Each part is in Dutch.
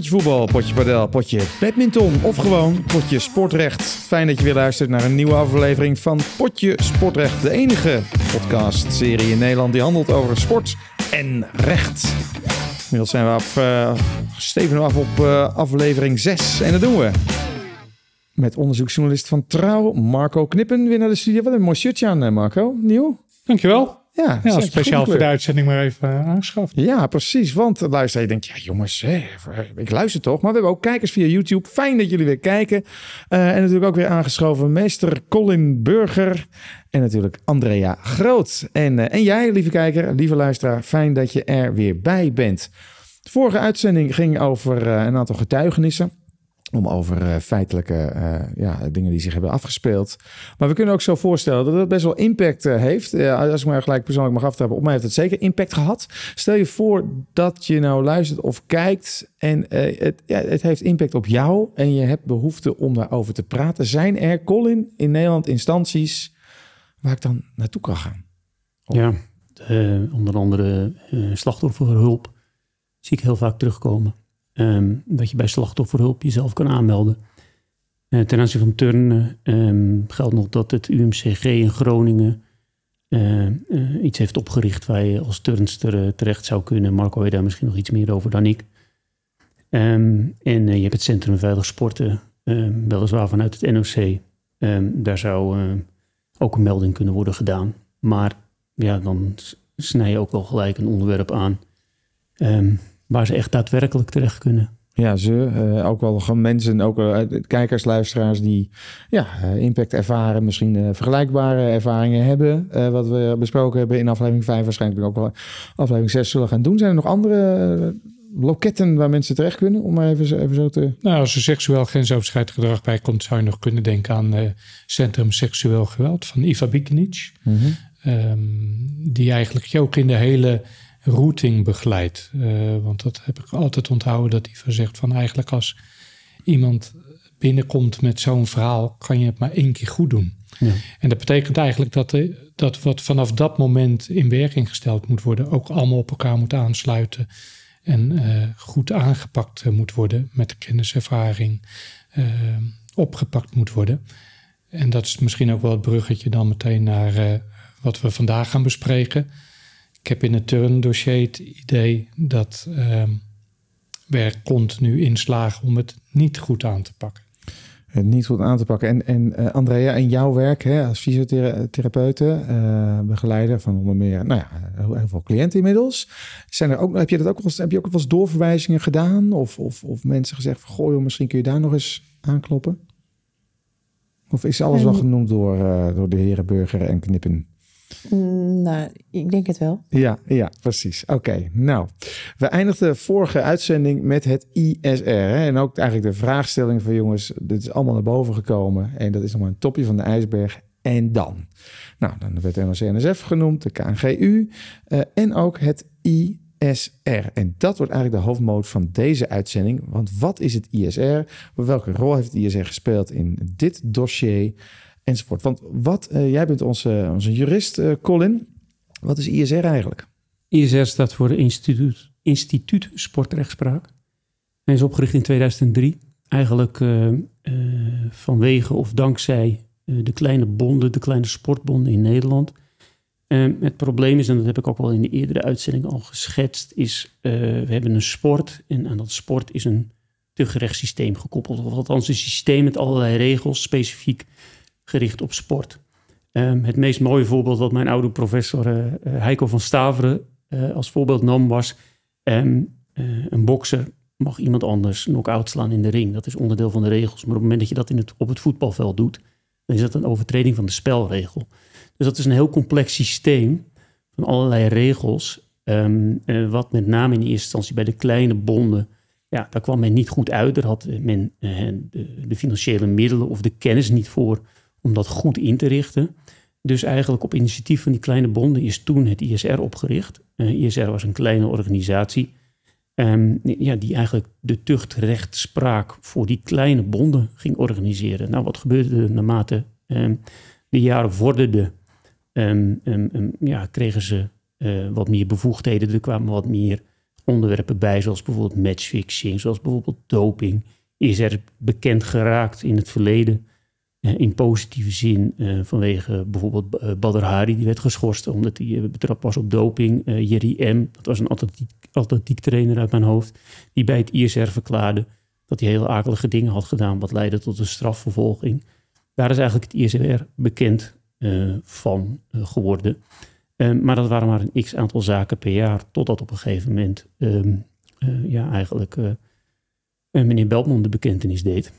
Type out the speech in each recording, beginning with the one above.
Potje voetbal, potje padel, potje badminton of gewoon potje sportrecht. Fijn dat je weer luistert naar een nieuwe aflevering van Potje Sportrecht. De enige podcastserie in Nederland die handelt over sport en recht. Inmiddels zijn we af, uh, steven af op uh, aflevering 6 en dat doen we. Met onderzoeksjournalist van Trouw, Marco Knippen, weer naar de studio. Wat een mooi shirtje aan, eh, Marco. Nieuw. Dankjewel. Ja, ja speciaal voor de uitzending maar even uh, aangeschaft. Ja, precies. Want luister, je denkt, ja jongens, hè, ik luister toch. Maar we hebben ook kijkers via YouTube. Fijn dat jullie weer kijken. Uh, en natuurlijk ook weer aangeschoven meester Colin Burger. En natuurlijk Andrea Groot. En, uh, en jij, lieve kijker, lieve luisteraar, fijn dat je er weer bij bent. De vorige uitzending ging over een aantal getuigenissen om over uh, feitelijke uh, ja, dingen die zich hebben afgespeeld. Maar we kunnen ook zo voorstellen dat het best wel impact uh, heeft. als ik maar gelijk persoonlijk mag aftrappen, op mij heeft het zeker impact gehad. Stel je voor dat je nou luistert of kijkt en het, ja, het heeft impact op jou en je hebt behoefte om daarover te praten. Zijn er, Colin, in Nederland instanties waar ik dan naartoe kan gaan? Ja, onder andere slachtofferhulp zie ik heel vaak terugkomen. Um, dat je bij slachtofferhulp jezelf kan aanmelden. Uh, ten aanzien van turnen um, geldt nog dat het UMCG in Groningen uh, iets heeft opgericht waar je als turnster terecht zou kunnen. Marco weet daar misschien nog iets meer over dan ik. Um, en je hebt het Centrum Veilig Sporten, weliswaar vanuit het NOC. daar zou ook een melding kunnen worden gedaan. Maar ja, dan snij je ook wel gelijk een onderwerp aan waar ze echt daadwerkelijk terecht kunnen. Ja, ze, uh, ook wel gewoon mensen, ook uh, kijkers, luisteraars die ja, uh, impact ervaren, misschien vergelijkbare ervaringen hebben. wat we besproken hebben in aflevering 5, waarschijnlijk ook wel aflevering 6 zullen gaan doen. Zijn er nog andere loketten waar mensen terecht kunnen? Om maar even, even zo te. Nou, als er seksueel grensoverschrijdend gedrag bij komt, zou je nog kunnen denken aan Centrum Seksueel Geweld van Iva Bikinic. Mm -hmm. um, die eigenlijk ook in de hele routing begeleid. Uh, want dat heb ik altijd onthouden dat van zegt van eigenlijk als iemand binnenkomt met zo'n verhaal, kan je het maar één keer goed doen. Ja. En dat betekent eigenlijk dat, de, dat wat vanaf dat moment in werking gesteld moet worden, ook allemaal op elkaar moet aansluiten en uh, goed aangepakt moet worden met de kenniservaring, uh, opgepakt moet worden. En dat is misschien ook wel het bruggetje dan meteen naar wat we vandaag gaan bespreken. Ik heb in het turndossier het idee dat uh, we er continu in slagen om het niet goed aan te pakken. Het niet goed aan te pakken. En, en uh, Andrea, in jouw werk hè, als fysiotherapeute, uh, begeleider van onder meer nou ja, heel, heel, veel cliënten inmiddels. Zijn er ook, heb, je dat ook wel eens, heb je ook wel eens doorverwijzingen gedaan? Of, of, of mensen gezegd van, goh misschien kun je daar nog eens aankloppen? Of is alles wel genoemd door, uh, door de heren Burger en Knippen? Mm, nou, ik denk het wel. Ja, ja precies. Oké, nou. We eindigden de vorige uitzending met het ISR. Hè? En ook eigenlijk de vraagstelling van jongens, dit is allemaal naar boven gekomen. En dat is nog maar een topje van de ijsberg. En dan? Nou, dan werd NOC-NSF genoemd, de KNGU uh, en ook het ISR. En dat wordt eigenlijk de hoofdmoot van deze uitzending. Want wat is het ISR? Welke rol heeft het ISR gespeeld in dit dossier? Enzovoort. Want wat, uh, jij bent onze, onze jurist, uh, Colin. Wat is ISR eigenlijk? ISR staat voor Instituut, Instituut Sportrechtspraak. Hij is opgericht in 2003. Eigenlijk vanwege of dankzij de kleine bonden, de kleine sportbonden in Nederland. het probleem is, en dat heb ik ook wel in de eerdere uitzending al geschetst, is we hebben een sport en aan dat sport is een te gerecht systeem gekoppeld. Of althans een systeem met allerlei regels, specifiek gericht op sport. Um, het meest mooie voorbeeld wat mijn oude professor uh, Heiko van Staveren uh, als voorbeeld nam was... Um, een bokser mag iemand anders knock-out slaan in de ring. Dat is onderdeel van de regels. Maar op het moment dat je dat in het, op het voetbalveld doet... dan is dat een overtreding van de spelregel. Dus dat is een heel complex systeem van allerlei regels... Um, wat met name in eerste instantie bij de kleine bonden... Ja, daar kwam men niet goed uit. Daar had men de financiële middelen of de kennis niet voor om dat goed in te richten. Dus eigenlijk op initiatief van die kleine bonden is toen het ISR opgericht. Uh, ISR was een kleine organisatie um, ja, die eigenlijk de tuchtrechtspraak voor die kleine bonden ging organiseren. Nou, wat gebeurde er naarmate um, de jaren vorderden? Um, ja, kregen ze uh, wat meer bevoegdheden, er kwamen wat meer onderwerpen bij, zoals bijvoorbeeld matchfixing, zoals bijvoorbeeld doping. Is er bekend geraakt in het verleden, eh, in positieve zin, eh, vanwege bijvoorbeeld eh, Badr Hari, die werd geschorst omdat hij eh, betrapt was op doping. Eh Jerry M., dat was een atletiek, trainer uit mijn hoofd, die bij het ISR verklaarde dat hij hele akelige dingen had gedaan, wat leidde tot een strafvervolging. Daar is eigenlijk het ISR bekend eh, van eh, geworden. Eh, maar dat waren maar een x aantal zaken per jaar, totdat op een gegeven moment ehm, eh, ja, eigenlijk eh, eh, meneer Beltman de bekentenis deed.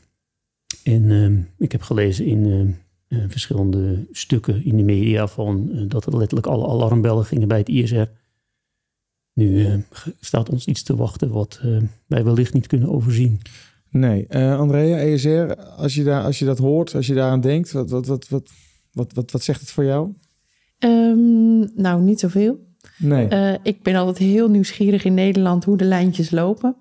En ehm, ik heb gelezen in ehm, eh, verschillende stukken in de media van eh, dat er letterlijk alle alarmbellen gingen bij het ISR. Nu eh, staat ons iets te wachten wat eh, wij wellicht niet kunnen overzien. Nee, Eh Andrea, ESR, als je, daar, als je dat hoort, als je daaraan denkt, wat, wat, wat, wat, wat, wat, wat zegt het voor jou? Ehm, nou, niet zoveel. Nee. Eh, ik ben altijd heel nieuwsgierig in Nederland hoe de lijntjes lopen.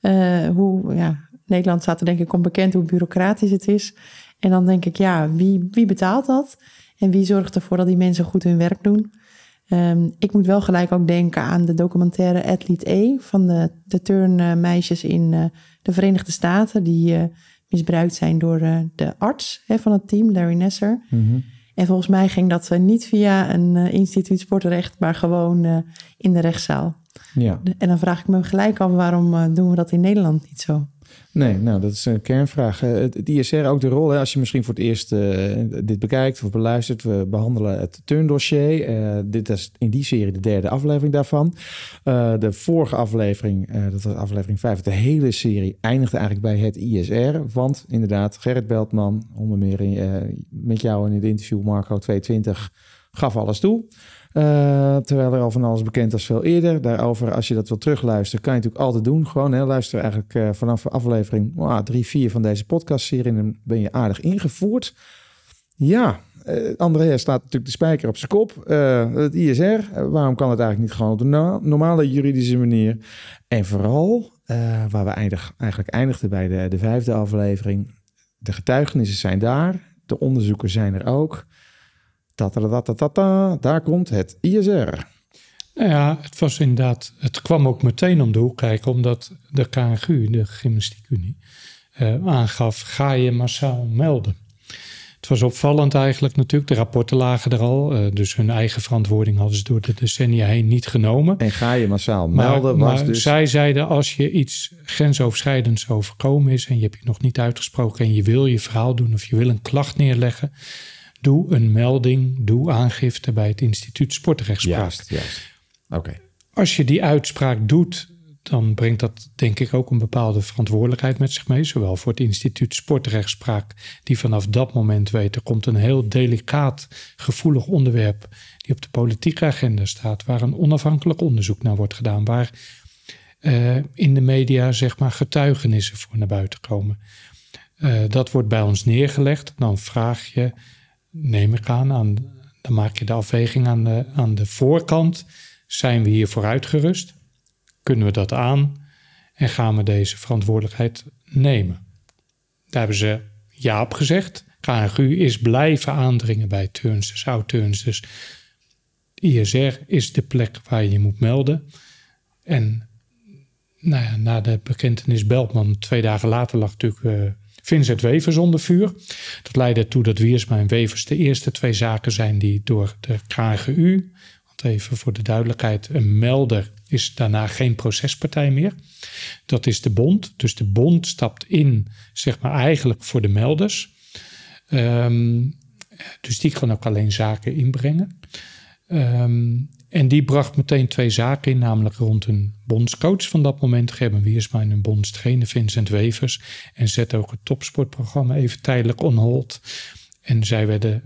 Eh, hoe, ja, Nederland staat er denk ik onbekend hoe bureaucratisch het is. En dan denk ik, ja, wie, wie betaalt dat? En wie zorgt ervoor dat die mensen goed hun werk doen? Ehm, ik moet wel gelijk ook denken aan de documentaire Athlete E van de, de turnmeisjes in eh, de Verenigde Staten, die eh, misbruikt zijn door eh, de arts hè, van het team, Larry Nasser. Mhm. En volgens mij ging dat niet via een instituut sportrecht, maar gewoon in de rechtszaal. Ja. En dan vraag ik me gelijk af, waarom doen we dat in Nederland niet zo? Nee, nou, dat is een kernvraag. Eh, Het, ISR ook de rol, hè, als je misschien voor het eerst eh, dit bekijkt of beluistert. We behandelen het turndossier. Eh, dit is in die serie de derde aflevering daarvan. De vorige aflevering, dat was aflevering 5, de hele serie eindigde eigenlijk bij het ISR. Want inderdaad, Gerrit Beltman, onder meer met jou in het interview Marco 220, gaf alles toe. Eh, terwijl er al van alles bekend was veel eerder. Daarover, als je dat wil terugluisteren, kan je natuurlijk altijd doen. Gewoon hè, luister eigenlijk eh, vanaf aflevering oh, drie, vier van deze podcastserie. Dan ben je aardig ingevoerd. Ja, eh Andrea staat natuurlijk de spijker op zijn kop. Het ISR, waarom kan het eigenlijk niet gewoon op de no- normale juridische manier? En vooral, waar we eindig, eigenlijk eindigden bij de, de vijfde aflevering. De getuigenissen zijn daar. De onderzoeken zijn er ook. Daar komt het ISR. Nou ja, het was inderdaad, het kwam ook meteen om de hoek kijken, omdat de KNGU, de Gymnastiekunie, eh, aangaf, ga je massaal melden. Het was opvallend eigenlijk natuurlijk, de rapporten lagen er al, eh, dus hun eigen verantwoording hadden ze door de decennia heen niet genomen. En ga je massaal Maar, melden, was maar dus... zij zeiden, als je iets grensoverschrijdends overkomen is en je hebt je nog niet uitgesproken en je wil je verhaal doen of je wil een klacht neerleggen, doe een melding, doe aangifte bij het instituut sportrechtspraak. Juist, juist. Oké. Als je die uitspraak doet, dan brengt dat denk ik ook een bepaalde verantwoordelijkheid met zich mee. Zowel voor het instituut sportrechtspraak, die vanaf dat moment weet, er komt een heel delicaat, gevoelig onderwerp die op de politieke agenda staat, waar een onafhankelijk onderzoek naar wordt gedaan, waar eh, in de media zeg maar getuigenissen voor naar buiten komen. Eh, dat wordt bij ons neergelegd. Dan vraag je, neem ik aan, dan maak je de afweging aan de, aan de voorkant. Zijn we hiervoor uitgerust? Kunnen we dat aan? En gaan we deze verantwoordelijkheid nemen? Daar hebben ze ja op gezegd. KNGU is blijven aandringen bij turnsters, oud-turnsters. ISR is de plek waar je je moet melden. En nou ja, na de bekentenis Beltman, twee dagen later lag natuurlijk eh, Vincent Wevers onder vuur. Dat leidde ertoe dat Wiersma en Wevers de eerste twee zaken zijn die door de KGU, want even voor de duidelijkheid, een melder is daarna geen procespartij meer. Dat is de bond. Dus de bond stapt in, zeg maar eigenlijk voor de melders. Ehm, dus die kan ook alleen zaken inbrengen. Ehm, en die bracht meteen twee zaken in, namelijk rond een bondscoach van dat moment, Gerben Wiersma, en een bondstrainer Vincent Wevers. En zette ook het topsportprogramma even tijdelijk on hold. En zij werden,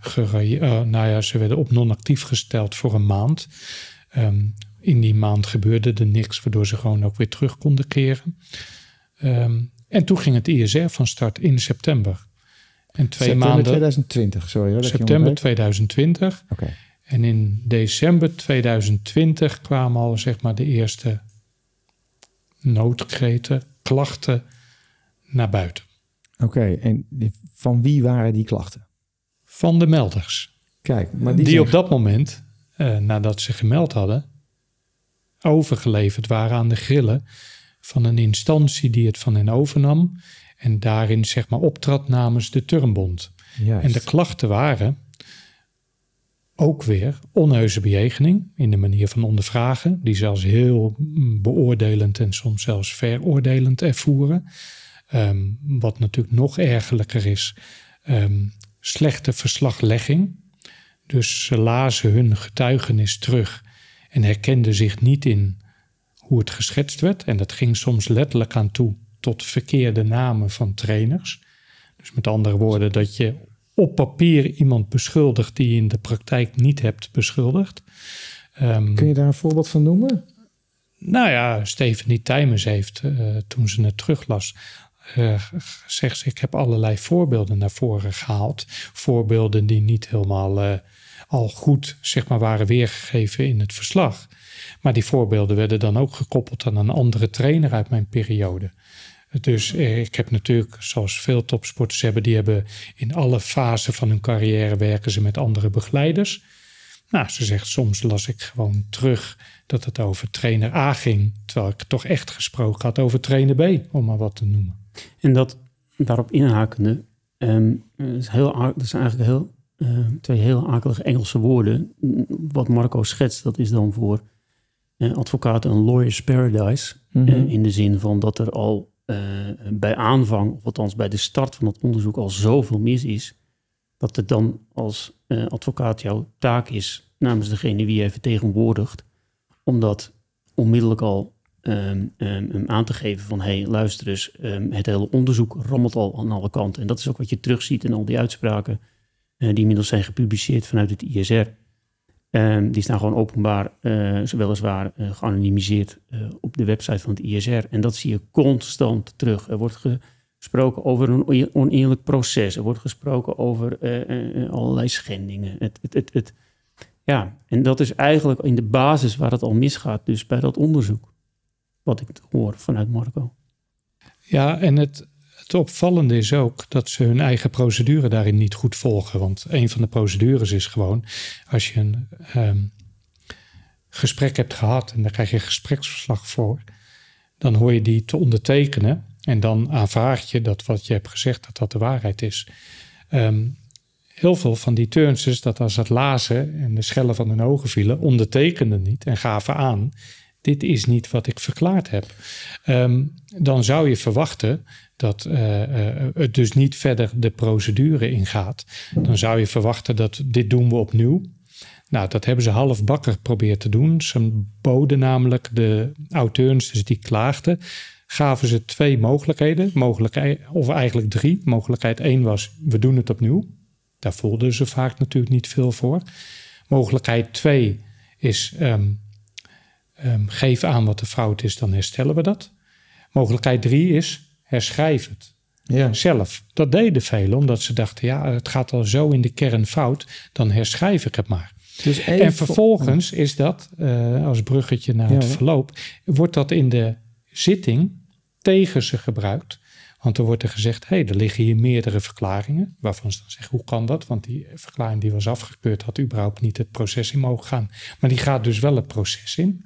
gera- eh, nou ja, ze werden op non-actief gesteld voor een maand. Ehm, in die maand gebeurde er niks, waardoor ze gewoon ook weer terug konden keren. Ehm, en toen ging het ISR van start in september. En twee September maanden. 2020, sorry hoor. September onderbreek. 2020. Oké. En in december 2020 kwamen al zeg maar de eerste noodkreten, klachten naar buiten. Oké, en van wie waren die klachten? Van de melders. Kijk, maar die die, zijn- op dat moment, eh, nadat ze gemeld hadden, overgeleverd waren aan de grillen van een instantie die het van hen overnam en daarin zeg maar optrad namens de Turnbond. En de klachten waren ook weer onheuse bejegening in de manier van ondervragen, die zelfs heel beoordelend en soms zelfs veroordelend ervoeren. Ehm, wat natuurlijk nog ergerlijker is, ehm, slechte verslaglegging. Dus ze lazen hun getuigenis terug en herkenden zich niet in hoe het geschetst werd. En dat ging soms letterlijk aan toe tot verkeerde namen van trainers. Dus met andere woorden, dat je op papier iemand beschuldigt die je in de praktijk niet hebt beschuldigd. Um, Kun je daar een voorbeeld van noemen? Nou ja, Stephanie Tijmers heeft, uh, toen ze het teruglas, uh, zegt ze: Ik heb allerlei voorbeelden naar voren gehaald. Voorbeelden die niet helemaal uh, al goed zeg maar, waren weergegeven in het verslag. Maar die voorbeelden werden dan ook gekoppeld aan een andere trainer uit mijn periode. Dus eh, ik heb natuurlijk, zoals veel topsporters hebben, die hebben in alle fasen van hun carrière werken ze met andere begeleiders. Nou, ze zegt soms las ik gewoon terug dat het over trainer A ging, terwijl ik toch echt gesproken had over trainer B, om maar wat te noemen. En dat daarop inhakende, um, is heel, dat zijn eigenlijk heel, uh, twee heel akelige Engelse woorden. Wat Marco schetst, dat is dan voor uh, advocaten een lawyer's paradise. Mm -hmm. uh, in de zin van dat er al uh, bij aanvang, of althans bij de start van het onderzoek, al zoveel mis is, dat het dan als uh, advocaat jouw taak is namens degene wie je vertegenwoordigt, om dat onmiddellijk al um, um, aan te geven van hé, hey, luister eens, um, het hele onderzoek rammelt al aan alle kanten. En dat is ook wat je terugziet in al die uitspraken uh, die inmiddels zijn gepubliceerd vanuit het ISR. Um, die staan gewoon openbaar, uh, weliswaar uh, geanonimiseerd uh, op de website van het ISR. En dat zie je constant terug. Er wordt gesproken over een oneerlijk proces. Er wordt gesproken over allerlei schendingen. Het, het, het, het, ja, en dat is eigenlijk in de basis waar het al misgaat. Dus bij dat onderzoek, wat ik hoor vanuit Marco. Ja, en het, het opvallende is ook dat ze hun eigen procedure daarin niet goed volgen. Want een van de procedures is gewoon, als je een um, gesprek hebt gehad en daar krijg je een gespreksverslag voor, dan hoor je die te ondertekenen en dan aanvaard je dat wat je hebt gezegd, dat dat de waarheid is. Um, heel veel van die turnsters, dat als het lazen en de schellen van hun ogen vielen, ondertekenden niet en gaven aan dit is niet wat ik verklaard heb. Um, dan zou je verwachten dat uh, uh, het dus niet verder de procedure ingaat. Dan zou je verwachten dat dit doen we opnieuw. Nou, dat hebben ze halfbakker geprobeerd te doen. Ze boden namelijk de auteurs dus die klaagden, gaven ze twee mogelijkheden. Mogelijkheid, of eigenlijk drie. Mogelijkheid één was, we doen het opnieuw. Daar voelden ze vaak natuurlijk niet veel voor. Mogelijkheid twee is, um, um, geef aan wat de fout is, dan herstellen we dat. Mogelijkheid drie is, herschrijf het. Ja. Zelf. Dat deden velen, omdat ze dachten, ja, het gaat al zo in de kern fout, dan herschrijf ik het maar. Dus en vervolgens is dat, uh, als bruggetje naar ja, het verloop, wordt dat in de zitting tegen ze gebruikt. Want er wordt er gezegd, hé, hey, er liggen hier meerdere verklaringen. Waarvan ze dan zeggen, hoe kan dat? Want die verklaring die was afgekeurd had überhaupt niet het proces in mogen gaan. Maar die gaat dus wel het proces in.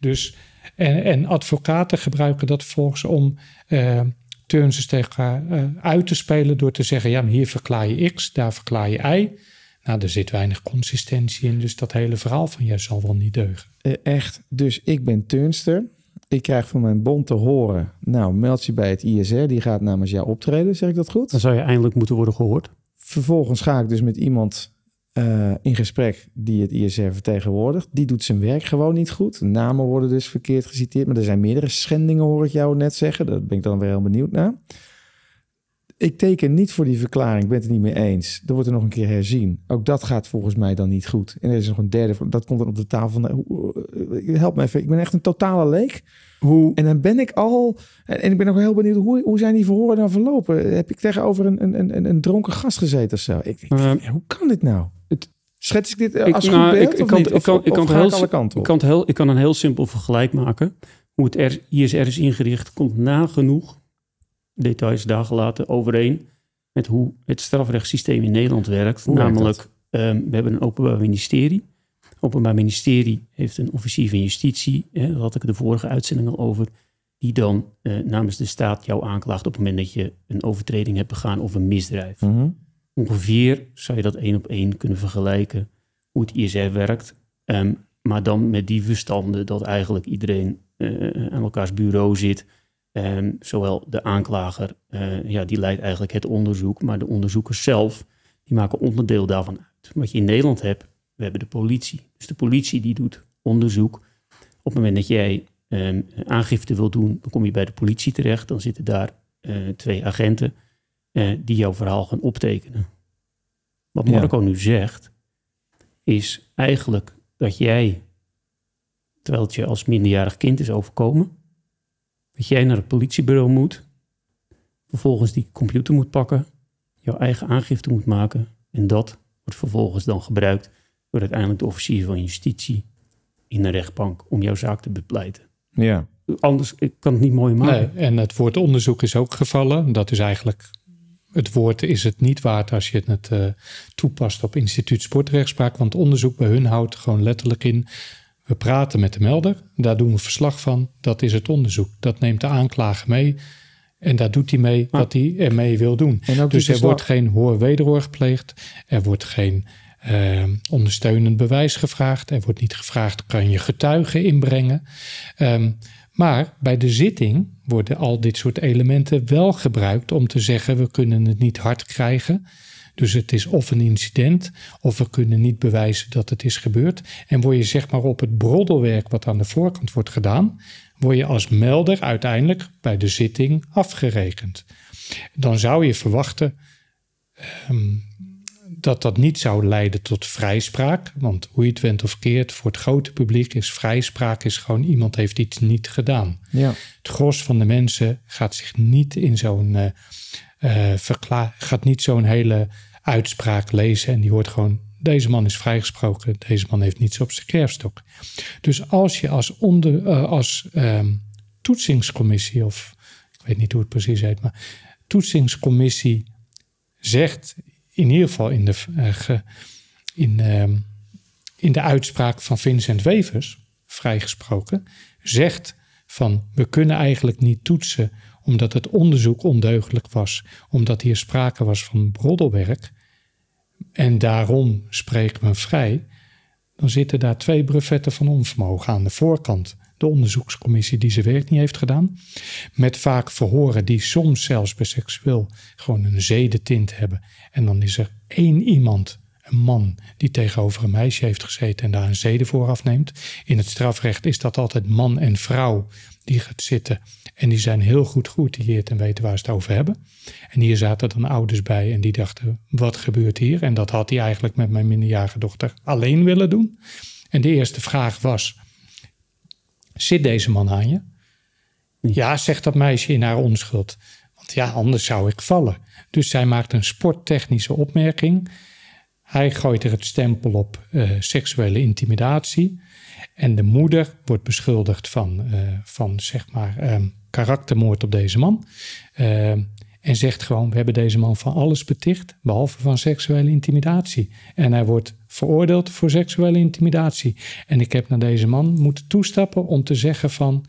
Dus, en, en advocaten gebruiken dat volgens om uh, turnsters tegen elkaar uh, uit te spelen door te zeggen, ja, maar hier verklaar je X, daar verklaar je Y. Nou, er zit weinig consistentie in, dus dat hele verhaal van jij zal wel niet deugen. Uh, echt, dus ik ben turnster. Ik krijg van mijn bond te horen, nou, meld je bij het ISR, die gaat namens jou optreden, zeg ik dat goed? Dan zou je eindelijk moeten worden gehoord. Vervolgens ga ik dus met iemand uh, in gesprek die het ISR vertegenwoordigt. Die doet zijn werk gewoon niet goed. Namen worden dus verkeerd geciteerd. Maar er zijn meerdere schendingen, hoor ik jou net zeggen. Daar ben ik dan weer heel benieuwd naar. Ik teken niet voor die verklaring, ik ben het er niet mee eens. Er wordt er nog een keer herzien. Ook dat gaat volgens mij dan niet goed. En er is nog een derde, dat komt dan op de tafel. Van, help me even, ik ben echt een totale leek. Hoe? En dan ben ik al, en ik ben ook heel benieuwd, hoe, hoe zijn die verhoren dan verlopen? Heb ik tegenover een, een, een, een dronken gast gezeten of zo? Ik, uh, hoe kan dit nou? Het, Schets ik dit als ik, goed nou, beeld, ik, ik, kan, ik, kan, ik, kan heel, ik, kan heel, ik kan een heel simpel vergelijk maken. Hoe het ISR is ingericht komt nagenoeg, details daar gelaten, overeen met hoe het strafrechtssysteem in Nederland werkt. Hoe Namelijk, um, we hebben een openbaar ministerie Openbaar Ministerie heeft een officier van justitie, hè, daar had ik de vorige uitzending al over, die dan eh, namens de staat jou aanklaagt op het moment dat je een overtreding hebt begaan of een misdrijf. Mhm. Ongeveer zou je dat één op één kunnen vergelijken hoe het ISR werkt. Ehm, maar dan met die verstanden dat eigenlijk iedereen eh, aan elkaars bureau zit. Ehm, zowel de aanklager, eh, ja, die leidt eigenlijk het onderzoek, maar de onderzoekers zelf, die maken onderdeel daarvan uit. Wat je in Nederland hebt, we hebben de politie. Dus de politie die doet onderzoek. Op het moment dat jij ehm, aangifte wil doen, dan kom je bij de politie terecht. Dan zitten daar eh, twee agenten eh, die jouw verhaal gaan optekenen. Wat Ja. Marco nu zegt, is eigenlijk dat jij, terwijl het je als minderjarig kind is overkomen, dat jij naar het politiebureau moet, vervolgens die computer moet pakken, jouw eigen aangifte moet maken en dat wordt vervolgens dan gebruikt door uiteindelijk de officier van justitie in de rechtbank om jouw zaak te bepleiten. Ja. Anders ik kan het niet mooi maken. Nee, en het woord onderzoek is ook gevallen. Dat is eigenlijk, het woord is het niet waard als je het eh, toepast op instituut sportrechtspraak. Want onderzoek bij hun houdt gewoon letterlijk in, we praten met de melder, daar doen we verslag van, dat is het onderzoek. Dat neemt de aanklager mee en daar doet hij mee wat hij ermee wil doen. Die Dus er wordt geen hoor-wederhoor gepleegd, er wordt geen eh, ondersteunend bewijs gevraagd, er wordt niet gevraagd, kan je getuigen inbrengen. Ehm, maar bij de zitting worden al dit soort elementen wel gebruikt om te zeggen: we kunnen het niet hard krijgen. Dus het is of een incident, of we kunnen niet bewijzen dat het is gebeurd. En word je zeg maar op het broddelwerk wat aan de voorkant wordt gedaan, word je als melder uiteindelijk bij de zitting afgerekend. Dan zou je verwachten ehm, dat dat niet zou leiden tot vrijspraak. Want hoe je het went of keert, voor het grote publiek is vrijspraak is gewoon iemand heeft iets niet gedaan. Ja. Het gros van de mensen gaat zich niet in zo'n verkla- gaat niet zo'n hele uitspraak lezen en die hoort gewoon deze man is vrijgesproken, deze man heeft niets op zijn kerfstok. Dus als je als, onder, eh, als ehm, toetsingscommissie, of ik weet niet hoe het precies heet, maar toetsingscommissie zegt in ieder geval in de, eh, in, ehm, in de uitspraak van Vincent Wevers, vrijgesproken, zegt van we kunnen eigenlijk niet toetsen omdat het onderzoek ondeugelijk was, omdat hier sprake was van broddelwerk en daarom spreken we hem vrij, dan zitten daar twee brevetten van onvermogen aan de voorkant. De onderzoekscommissie die zijn werk niet heeft gedaan, met vaak verhoren die soms zelfs bij seksueel gewoon een zedentint hebben. En dan is er één iemand, een man, die tegenover een meisje heeft gezeten en daar een zede voor afneemt. In het strafrecht is dat altijd man en vrouw die gaat zitten. En die zijn heel goed geoutilleerd en weten waar ze het over hebben. En hier zaten dan ouders bij en die dachten, wat gebeurt hier? En dat had hij eigenlijk met mijn minderjarige dochter alleen willen doen. En de eerste vraag was, zit deze man aan je? Ja, zegt dat meisje in haar onschuld. Want ja, anders zou ik vallen. Dus zij maakt een sporttechnische opmerking. Hij gooit er het stempel op eh, seksuele intimidatie. En de moeder wordt beschuldigd van, eh, van zeg maar, ehm, karaktermoord op deze man. Ehm, en zegt gewoon, we hebben deze man van alles beticht, behalve van seksuele intimidatie. En hij wordt veroordeeld voor seksuele intimidatie. En ik heb naar deze man moeten toestappen om te zeggen van,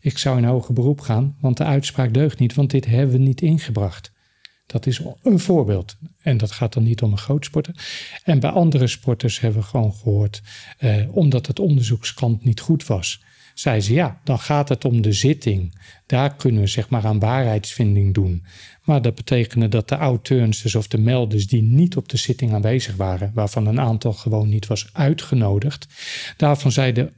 ik zou in hoger beroep gaan, want de uitspraak deugt niet, want dit hebben we niet ingebracht. Dat is een voorbeeld. En dat gaat dan niet om een groot sporter. En bij andere sporters hebben we gewoon gehoord, eh, omdat het onderzoekskant niet goed was, zei ze ja, dan gaat het om de zitting. Daar kunnen we zeg maar aan waarheidsvinding doen. Maar dat betekende dat de auteurs of de melders die niet op de zitting aanwezig waren, waarvan een aantal gewoon niet was uitgenodigd, daarvan zei de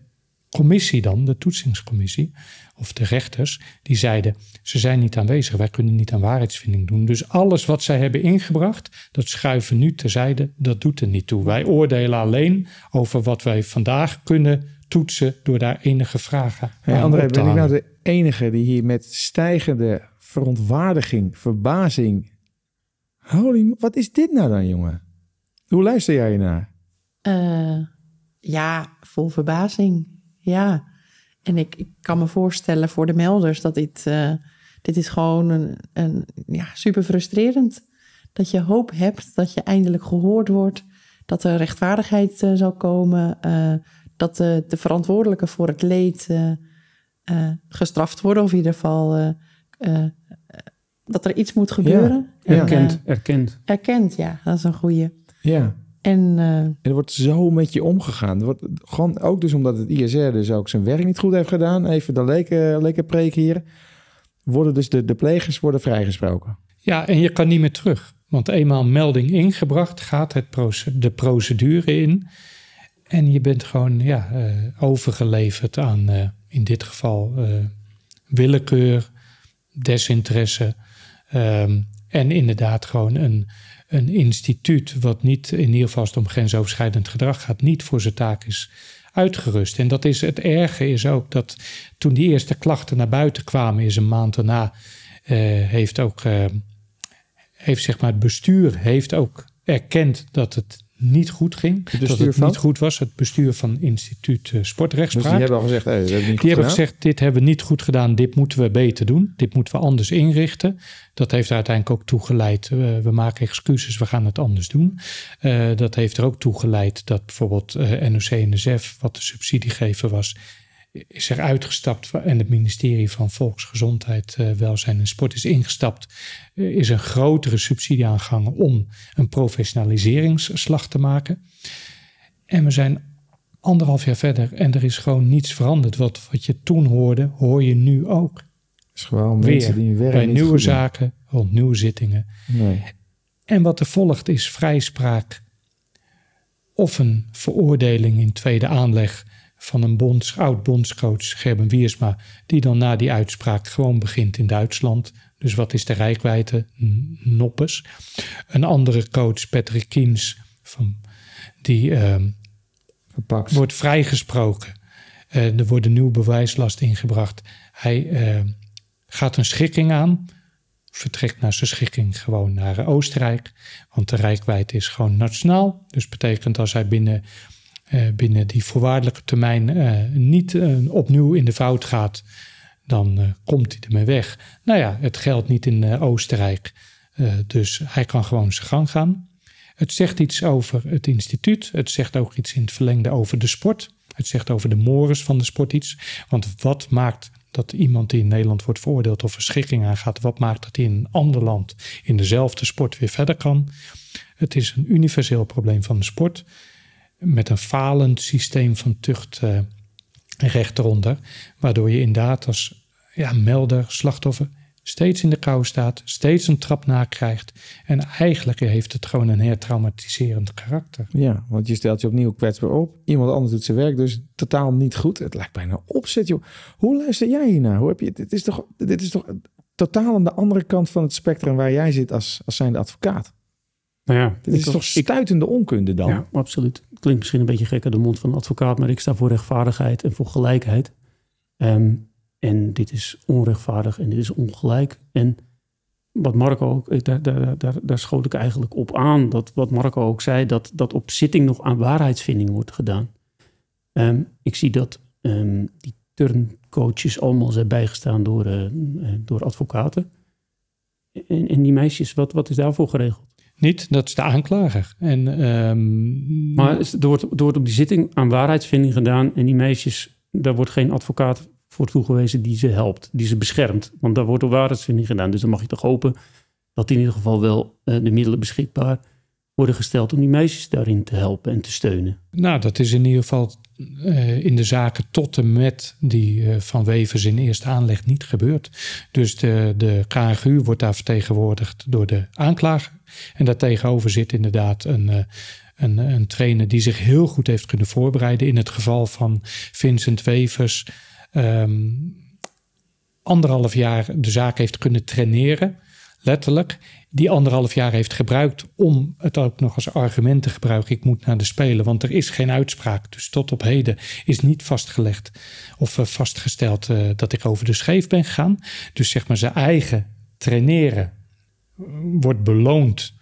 commissie dan, de toetsingscommissie, of de rechters, die zeiden: ze zijn niet aanwezig, wij kunnen niet aan waarheidsvinding doen. Dus alles wat zij hebben ingebracht, dat schuiven nu terzijde, dat doet er niet toe. Wij oordelen alleen over wat wij vandaag kunnen toetsen door daar enige vragen Hey, aan André, op te ben ik nou de enige die hier met stijgende verontwaardiging, verbazing... Holy, wat is dit nou dan, jongen? Hoe luister jij naar? Eh, ja, vol verbazing. Ja. En ik, ik kan me voorstellen voor de melders dat dit, eh, dit is gewoon een, een, ja, super frustrerend. Dat je hoop hebt dat je eindelijk gehoord wordt. dat er rechtvaardigheid uh, zal komen, uh, dat de, de verantwoordelijken voor het leed uh, gestraft worden, of in ieder geval dat er iets moet gebeuren. Ja, erkend, erkend. Erkend, ja, dat is een goede. Ja. En, en, er wordt zo met je omgegaan. Er wordt gewoon ook dus omdat het ISR dus ook zijn werk niet goed heeft gedaan. Even de leken, leken preek hier. Worden dus de, de plegers worden vrijgesproken. Ja, en je kan niet meer terug. Want eenmaal melding ingebracht, gaat het de procedure in. En je bent gewoon ja, uh, overgeleverd aan, uh, in dit geval, uh, willekeur, desinteresse. Um, en inderdaad gewoon een, een instituut wat niet, in ieder geval om grensoverschrijdend gedrag gaat, niet voor zijn taak is uitgerust. En dat is het erge is ook dat toen die eerste klachten naar buiten kwamen, is een maand daarna, heeft ook heeft zeg maar het bestuur heeft ook erkend dat het niet goed ging. Het dat het van? niet goed was. Het bestuur van instituut uh, Sportrechtspraak. Dus die hebben al gezegd, hey, hebben niet die hebben gezegd, dit hebben we niet goed gedaan. Dit moeten we beter doen. Dit moeten we anders inrichten. Dat heeft er uiteindelijk ook toe geleid. Uh, we maken excuses, we gaan het anders doen. Uh, dat heeft er ook toe geleid dat bijvoorbeeld NOC-NSF, wat de subsidiegever was, is er uitgestapt en het ministerie van Volksgezondheid, uh, Welzijn en Sport is ingestapt. Uh, is een grotere subsidie aangehangen om een professionaliseringsslag te maken. En we zijn anderhalf jaar verder en er is gewoon niets veranderd. Wat, wat je toen hoorde, hoor je nu ook. Het is gewoon mensen die werken bij nieuwe zaken, rond nieuwe zittingen. Nee. En wat er volgt is vrijspraak of een veroordeling in tweede aanleg van een bonds, oud bondscoach Gerben Wiersma, die dan na die uitspraak gewoon begint in Duitsland. Dus wat is de rijkwijde? Noppes. Een andere coach, Patrick Kiens, van, die uh, wordt vrijgesproken. Uh, er wordt een nieuw bewijslast ingebracht. Hij uh, gaat een schikking aan, vertrekt naar zijn schikking gewoon naar Oostenrijk. Want de rijkwijde is gewoon nationaal. Dus betekent als hij binnen binnen die voorwaardelijke termijn uh, niet uh, opnieuw in de fout gaat, dan komt hij ermee weg. Nou ja, het geldt niet in Oostenrijk, dus hij kan gewoon zijn gang gaan. Het zegt iets over het instituut, het zegt ook iets in het verlengde over de sport. Het zegt over de mores van de sport iets. Want wat maakt dat iemand die in Nederland wordt veroordeeld of verschikking aangaat, wat maakt dat hij in een ander land in dezelfde sport weer verder kan? Het is een universeel probleem van de sport met een falend systeem van tucht uh, recht eronder. Waardoor je inderdaad als ja, melder, slachtoffer steeds in de kou staat, steeds een trap nakrijgt. En eigenlijk heeft het gewoon een hertraumatiserend karakter. Ja, want je stelt je opnieuw kwetsbaar op. Iemand anders doet zijn werk dus totaal niet goed. Het lijkt bijna opzet, joh. Hoe luister jij hiernaar? Hoe heb je, dit, is toch, dit is toch totaal aan de andere kant van het spectrum waar jij zit als, als zijnde advocaat? Nou ja, Dit is toch stuitende onkunde dan? Ja, absoluut. Klinkt misschien een beetje gek uit de mond van een advocaat, maar ik sta voor rechtvaardigheid en voor gelijkheid. Um, en dit is onrechtvaardig en dit is ongelijk. En wat Marco ook, daar, daar, daar, daar schoot ik eigenlijk op aan, dat wat Marco ook zei, dat, dat op zitting nog aan waarheidsvinding wordt gedaan. Um, ik zie dat um, die turncoaches allemaal zijn bijgestaan door, uh, door advocaten. En, en die meisjes, wat, wat is daarvoor geregeld? Niet, dat is de aanklager. En, um... Maar er wordt, er wordt op die zitting aan waarheidsvinding gedaan. En die meisjes, daar wordt geen advocaat voor toegewezen die ze helpt, die ze beschermt. Want daar wordt op waarheidsvinding gedaan. Dus dan mag je toch hopen dat in ieder geval wel uh, de middelen beschikbaar worden gesteld om die meisjes daarin te helpen en te steunen. Nou, dat is in ieder geval uh, in de zaken tot en met die uh, van Wevers in eerste aanleg niet gebeurd. Dus de, de wordt daar vertegenwoordigd door de aanklager. En daartegenover zit inderdaad een, uh, een, een trainer die zich heel goed heeft kunnen voorbereiden. In het geval van Vincent Wevers um, anderhalf jaar de zaak heeft kunnen traineren letterlijk, die anderhalf jaar heeft gebruikt om het ook nog als argument te gebruiken. Ik moet naar de Spelen, want er is geen uitspraak. Dus tot op heden is niet vastgelegd of uh, vastgesteld uh, dat ik over de scheef ben gegaan. Dus zeg maar zijn eigen traineren wordt beloond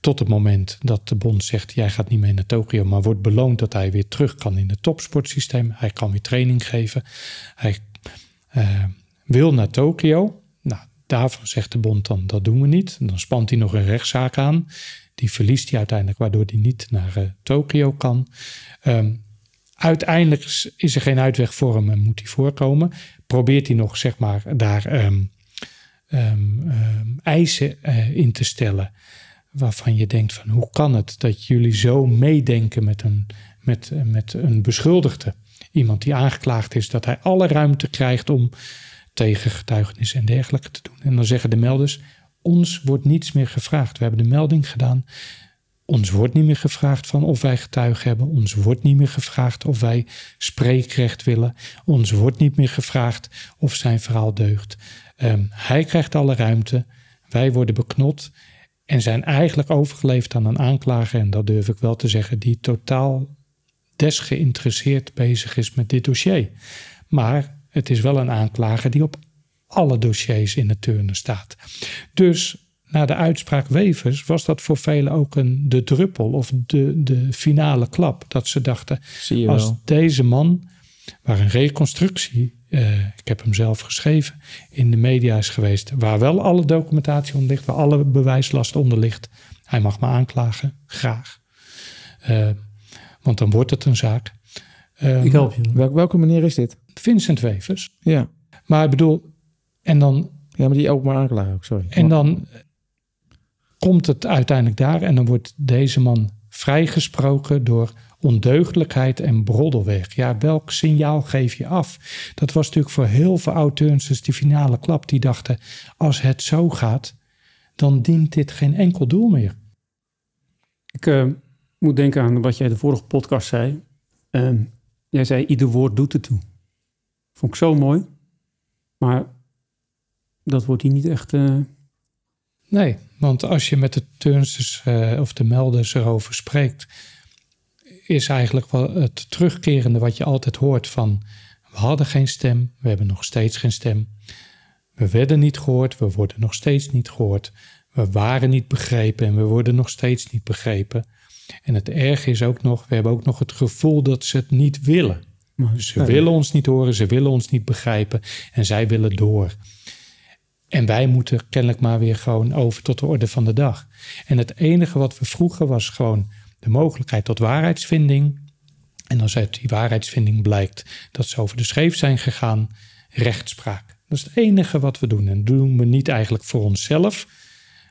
tot het moment dat de bond zegt: jij gaat niet mee naar Tokio, maar wordt beloond dat hij weer terug kan in het topsportsysteem. Hij kan weer training geven. Hij uh, wil naar Tokio. Nou, Daarvan zegt de bond dan, dat doen we niet. Dan spant hij nog een rechtszaak aan. Die verliest hij uiteindelijk, waardoor hij niet naar uh, Tokio kan. Um, uiteindelijk is er geen uitweg voor hem en moet hij voorkomen. Probeert hij nog, zeg maar, daar um, eisen uh, in te stellen. Waarvan je denkt van hoe kan het dat jullie zo meedenken met een, met, met een beschuldigde? Iemand die aangeklaagd is, dat hij alle ruimte krijgt om tegen getuigenis en dergelijke te doen. En dan zeggen de melders, ons wordt niets meer gevraagd. We hebben de melding gedaan. Ons wordt niet meer gevraagd van of wij getuigen hebben. Ons wordt niet meer gevraagd of wij spreekrecht willen. Ons wordt niet meer gevraagd of zijn verhaal deugt. Um, hij krijgt alle ruimte. Wij worden beknot en zijn eigenlijk overgeleefd aan een aanklager. En dat durf ik wel te zeggen, die totaal desgeïnteresseerd bezig is met dit dossier. Maar het is wel een aanklager die op alle dossiers in het turnen staat. Dus na de uitspraak Wevers was dat voor velen ook een, de druppel of de, de finale klap. Dat ze dachten, als deze man, waar een reconstructie, uh, ik heb hem zelf geschreven, in de media is geweest, waar wel alle documentatie onder ligt, waar alle bewijslast onder ligt, hij mag me aanklagen, graag. Uh, want dan wordt het een zaak. Um, ik help je. welke manier is dit? Vincent Wevers. Ja. Maar ik bedoel, en dan... Ja, maar die openbaar aanklager ook, sorry. En dan komt het uiteindelijk daar en dan wordt deze man vrijgesproken door ondeugdelijkheid en broddelweg. Ja, welk signaal geef je af? Dat was natuurlijk voor heel veel auteurs die finale klap. Die dachten, als het zo gaat, dan dient dit geen enkel doel meer. Ik uh, moet denken aan wat jij de vorige podcast zei. Uh, jij zei, ieder woord doet ertoe. Vond ik zo mooi. Maar dat wordt hier niet echt... Uh, Nee, want als je met de turnsters uh, of de melders erover spreekt, is eigenlijk wel het terugkerende wat je altijd hoort van we hadden geen stem, we hebben nog steeds geen stem. We werden niet gehoord, we worden nog steeds niet gehoord. We waren niet begrepen en we worden nog steeds niet begrepen. En het erg is ook nog, we hebben ook nog het gevoel dat ze het niet willen. Ze willen ons niet horen, ze willen ons niet begrijpen en zij willen door. En wij moeten kennelijk maar weer gewoon over tot de orde van de dag. En het enige wat we vroegen was gewoon de mogelijkheid tot waarheidsvinding. En als uit die waarheidsvinding blijkt dat ze over de scheef zijn gegaan, rechtspraak. Dat is het enige wat we doen. En dat doen we niet eigenlijk voor onszelf,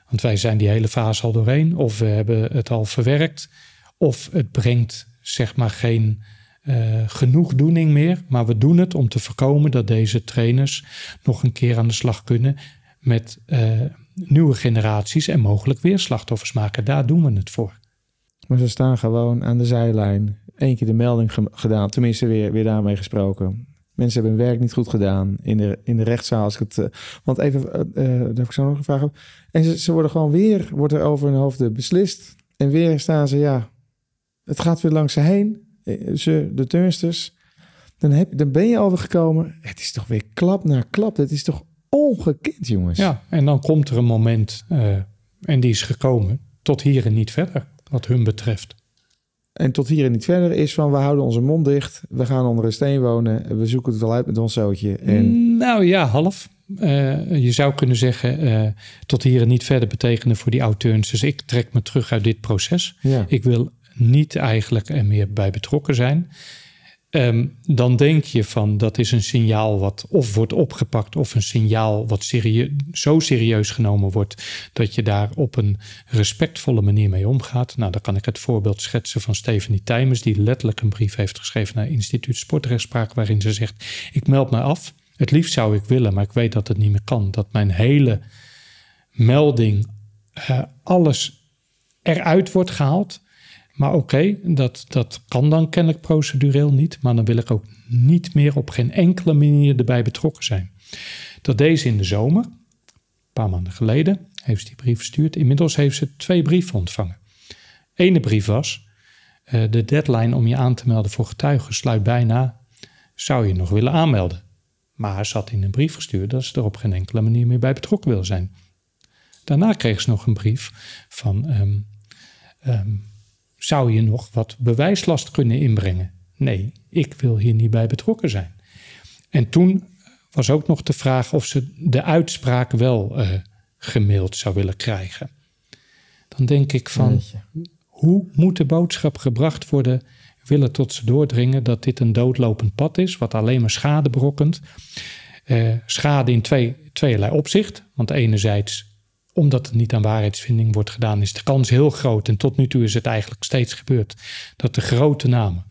want wij zijn die hele fase al doorheen, of we hebben het al verwerkt, of het brengt zeg maar geen uh, genoegdoening meer. Maar we doen het om te voorkomen dat deze trainers nog een keer aan de slag kunnen met uh, nieuwe generaties en mogelijk weer slachtoffers maken. Daar doen we het voor. Maar ze staan gewoon aan de zijlijn. Eén keer de melding gedaan, tenminste weer, weer daarmee gesproken. Mensen hebben hun werk niet goed gedaan in de, in de rechtszaal. Als ik het, uh, want even, daar heb ik zo nog een vraag op. En ze, ze worden gewoon weer, wordt er over hun hoofden beslist. En weer staan ze, ja, het gaat weer langs ze heen. Eh, ze, de turnsters, dan, heb, dan ben je overgekomen. Het is toch weer klap na klap. Het is toch ongekend, jongens. Ja, en dan komt er een moment, uh, en die is gekomen, tot hier en niet verder, wat hun betreft. En tot hier en niet verder is van we houden onze mond dicht, we gaan onder een steen wonen, we zoeken het wel uit met ons zootje. En... Nou ja, half. Uh, je zou kunnen zeggen, uh, tot hier en niet verder betekenen voor die auteurs. Dus ik trek me terug uit dit proces. Ja. Ik wil niet eigenlijk er meer bij betrokken zijn. Um, dan denk je van dat is een signaal wat of wordt opgepakt of een signaal wat zo serieus genomen wordt dat je daar op een respectvolle manier mee omgaat. Nou, dan kan ik het voorbeeld schetsen van Stephanie Tijmers, die letterlijk een brief heeft geschreven naar Instituut Sportrechtspraak, waarin ze zegt: Ik meld mij af. Het liefst zou ik willen, maar ik weet dat het niet meer kan. Dat mijn hele melding, uh, alles eruit wordt gehaald. Maar oké, dat, dat kan dan kennelijk procedureel niet. Maar dan wil ik ook niet meer op geen enkele manier erbij betrokken zijn. Dat deze in de zomer, een paar maanden geleden, heeft ze die brief verstuurd. Inmiddels heeft ze twee brieven ontvangen. Ene brief was: uh, de deadline om je aan te melden voor getuigen sluit bijna. Zou je nog willen aanmelden? Maar ze had in een brief gestuurd dat ze er op geen enkele manier meer bij betrokken wil zijn. Daarna kreeg ze nog een brief van. Um, um, zou je nog wat bewijslast kunnen inbrengen? Nee, ik wil hier niet bij betrokken zijn. En toen was ook nog de vraag of ze de uitspraak wel uh, gemaild zou willen krijgen. dan denk ik van, Jeetje. hoe moet de boodschap gebracht worden? Willen tot ze doordringen dat dit een doodlopend pad is, wat alleen maar schade berokkent. Eh, schade in twee, tweeërlei opzicht. Want enerzijds, omdat het niet aan waarheidsvinding wordt gedaan, is de kans heel groot. En tot nu toe is het eigenlijk steeds gebeurd dat de grote namen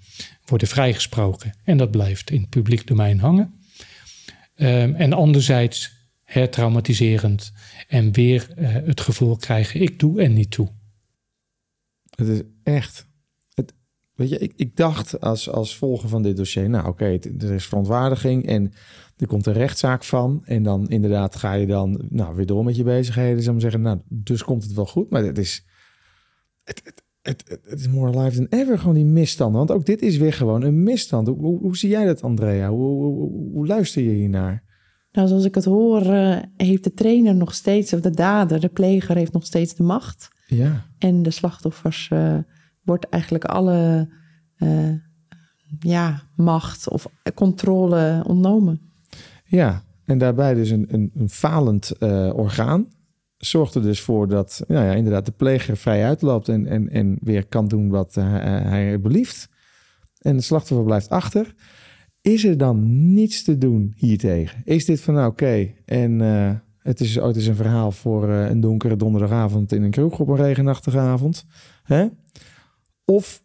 worden vrijgesproken. En dat blijft in het publiek domein hangen. Ehm, en anderzijds hertraumatiserend en weer eh, het gevoel krijgen: ik doe en niet toe. Het is echt. Het, weet je, ik, ik dacht als, als volger van dit dossier, nou oké, er is verontwaardiging en er komt een rechtszaak van. En dan inderdaad ga je dan nou, weer door met je bezigheden. Zou ik zeggen, nou, dus komt het wel goed. Maar het is. Het, het, het, het- is more alive than ever, gewoon die misstanden. Want ook dit is weer gewoon een misstand. Hoe, hoe, hoe zie jij dat, Andrea? Hoe, hoe, luister je hiernaar? Nou, zoals ik het hoor, eh, heeft de trainer nog steeds, of de dader, de pleger, heeft nog steeds de macht. Ja, En de slachtoffers eh, wordt eigenlijk alle eh, ja, macht of controle ontnomen. Ja, en daarbij dus een, een, een falend eh, orgaan. Zorgt er dus voor dat nou ja, inderdaad de pleger vrij uitloopt en, en, en weer kan doen wat eh, hij belieft. En de slachtoffer blijft achter. Is er dan niets te doen hiertegen? Is dit van nou oké, en eh, het is ooit eens een verhaal voor een donkere donderdagavond in een kroeg op een regenachtige avond? Hè? Of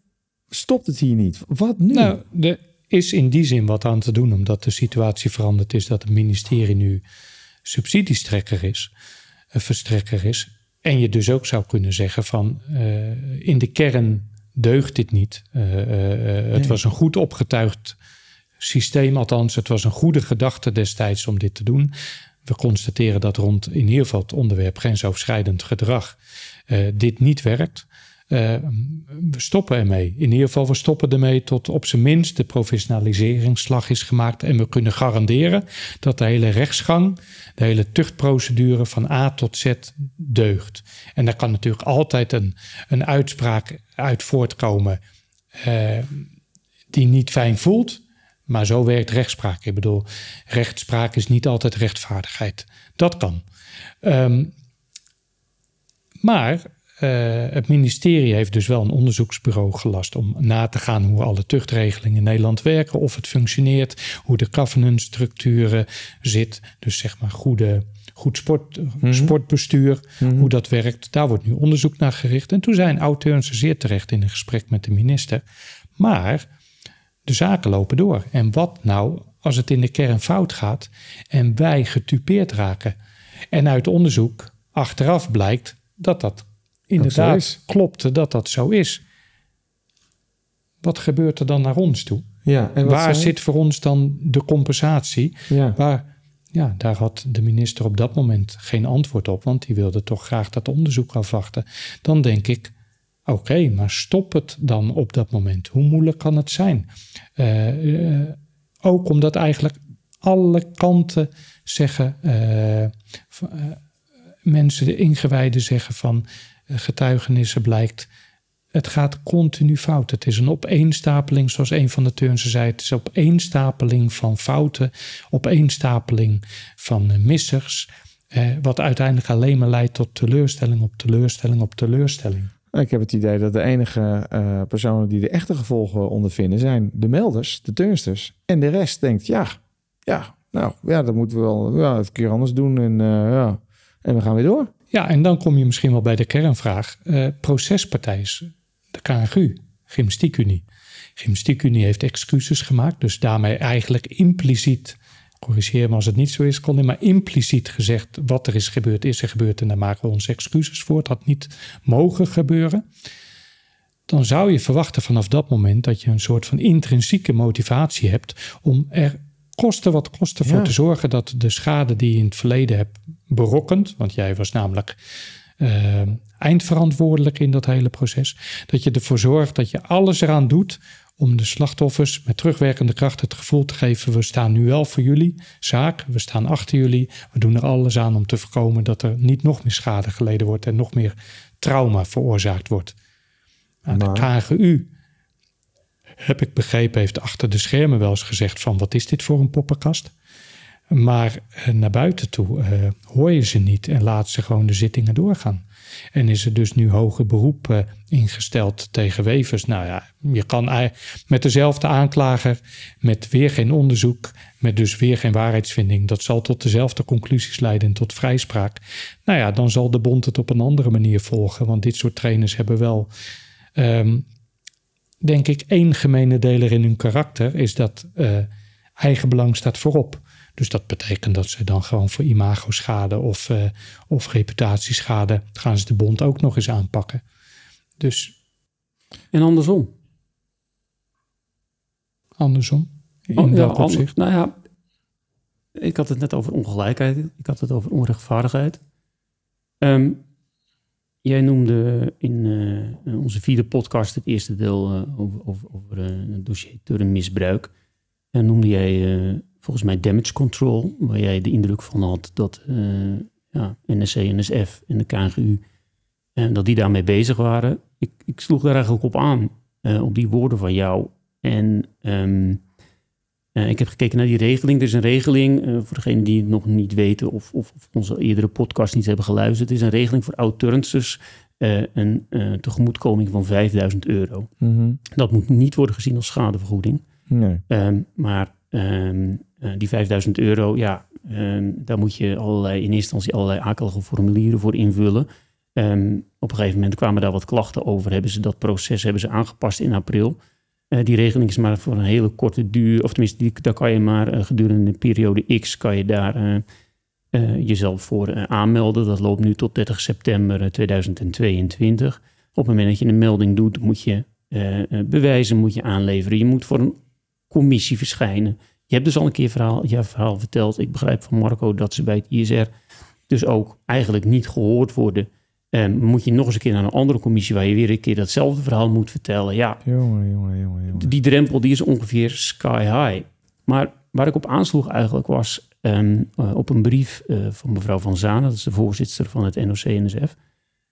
stopt het hier niet? Wat nu? Nou, er is in die zin wat aan te doen, omdat de situatie veranderd is dat het ministerie nu subsidiestrekker is, een verstrekker is. En je dus ook zou kunnen zeggen van eh, in de kern deugt dit niet. Eh, eh, eh, het Nee. was een goed opgetuigd systeem, althans, het was een goede gedachte destijds om dit te doen. We constateren dat rond in ieder geval het onderwerp grensoverschrijdend gedrag eh, dit niet werkt. Eh, we stoppen ermee. In ieder geval, we stoppen ermee tot op zijn minst de professionaliseringsslag is gemaakt. En we kunnen garanderen dat de hele rechtsgang, de hele tuchtprocedure van A tot Z deugt. En daar kan natuurlijk altijd een, een uitspraak uit voortkomen eh, die niet fijn voelt. Maar zo werkt rechtspraak. Ik bedoel, rechtspraak is niet altijd rechtvaardigheid. Dat kan. Ehm, maar het ministerie heeft dus wel een onderzoeksbureau gelast om na te gaan hoe alle tuchtregelingen in Nederland werken, of het functioneert, hoe de governance structuren zit. Dus zeg maar goede, goed sport, sportbestuur, hoe dat werkt. Daar wordt nu onderzoek naar gericht. En toen zijn auteurs zeer terecht in een gesprek met de minister. Maar de zaken lopen door. En wat nou als het in de kern fout gaat en wij getupeerd raken? En uit onderzoek achteraf blijkt dat dat inderdaad klopte, dat dat zo is. Wat gebeurt er dan naar ons toe? ja, en Waar zei- zit voor ons dan de compensatie? Ja. Waar, ja, daar had de minister op dat moment geen antwoord op, want die wilde toch graag dat onderzoek afwachten. Dan denk ik, oké, maar stop het dan op dat moment. Hoe moeilijk kan het zijn? Eh, eh, ook omdat eigenlijk alle kanten zeggen, eh, mensen, de ingewijden zeggen van getuigenissen blijkt. Het gaat continu fout. Het is een opeenstapeling, zoals een van de turnsen zei. Het is een opeenstapeling van fouten, opeenstapeling van eh, missers. Eh, wat uiteindelijk alleen maar leidt tot teleurstelling op teleurstelling op teleurstelling. Ik heb het idee dat de enige eh, personen die de echte gevolgen ondervinden zijn de melders, de turnsters. En de rest denkt, ja, ja, nou, ja, dat moeten we wel ja, een keer anders doen. En, eh, ja. en we gaan weer door. Ja, en dan kom je misschien wel bij de kernvraag. Eh procespartij is de KNGU, Gymnastiekunie. Gymnastiekunie heeft excuses gemaakt, dus daarmee eigenlijk impliciet, corrigeer me als het niet zo is, Colin, maar impliciet gezegd wat er is gebeurd, is er gebeurd en daar maken we onze excuses voor. Het had niet mogen gebeuren. Dan zou je verwachten vanaf dat moment dat je een soort van intrinsieke motivatie hebt om er kosten wat kosten voor te zorgen dat de schade die je in het verleden hebt berokkend, want jij was namelijk eh, eindverantwoordelijk in dat hele proces, dat je ervoor zorgt dat je alles eraan doet om de slachtoffers met terugwerkende kracht het gevoel te geven: we staan nu wel voor jullie zaak, we staan achter jullie, we doen er alles aan om te voorkomen dat er niet nog meer schade geleden wordt en nog meer trauma veroorzaakt wordt. Nou, de KGU, heb ik begrepen, heeft achter de schermen wel eens gezegd van wat is dit voor een poppenkast? Maar eh, naar buiten toe eh, hoor je ze niet en laat ze gewoon de zittingen doorgaan. En is er dus nu hoger beroep eh, ingesteld tegen Wevers. Nou ja, je kan met dezelfde aanklager, met weer geen onderzoek, met dus weer geen waarheidsvinding. Dat zal tot dezelfde conclusies leiden en tot vrijspraak. Nou ja, dan zal de bond het op een andere manier volgen. Want dit soort trainers hebben wel, ehm, denk ik, één gemene deler in hun karakter. Is dat eh eigenbelang staat voorop. Dus dat betekent dat ze dan gewoon voor imagoschade of, eh, of reputatieschade gaan ze de bond ook nog eens aanpakken. Dus En andersom. andersom. In Oh, welk opzicht? Nou ja, ik had het net over ongelijkheid. Ik had het over onrechtvaardigheid. Ehm, jij noemde in eh, onze vierde podcast het eerste deel eh, over, over, over het dossier termmisbruik. En noemde jij volgens mij damage control, waar jij de indruk van had dat eh, ja, NSC, NSF en de KNGU, en dat die daarmee bezig waren. Ik, ik sloeg daar eigenlijk op aan, eh, op die woorden van jou. En ehm, eh, ik heb gekeken naar die regeling. Er is een regeling, eh, voor degenen die het nog niet weten of, of, of onze eerdere podcast niet hebben geluisterd. Het is een regeling voor oud-turnsters, eh, een eh, tegemoetkoming van 5000 euro. Mhm. Dat moet niet worden gezien als schadevergoeding. Nee. Ehm, maar ehm, eh, die 5000 euro, ja, ehm, daar moet je allerlei, in eerste instantie allerlei akelige formulieren voor invullen. Ehm, op een gegeven moment kwamen daar wat klachten over. Hebben ze dat proces hebben ze aangepast in april. Eh, die regeling is maar voor een hele korte duur, of tenminste, die, daar kan je maar eh, gedurende een periode X kan je daar eh, eh, jezelf voor eh, aanmelden. Dat loopt nu tot 30 september eh, 2022. Op het moment dat je een melding doet, moet je eh, eh, bewijzen moet je aanleveren. Je moet voor een commissie verschijnen. Je hebt dus al een keer verhaal, je verhaal verteld. Ik begrijp van Marco dat ze bij het ISR dus ook eigenlijk niet gehoord worden. Moet je nog eens een keer naar een andere commissie waar je weer een keer datzelfde verhaal moet vertellen. Ja, Jongen, jongen, jongen, jongen. die drempel die is ongeveer sky high. Maar waar ik op aansloeg eigenlijk was ehm, eh, op een brief eh, van mevrouw Van Zanen, dat is de voorzitter van het NOC-NSF,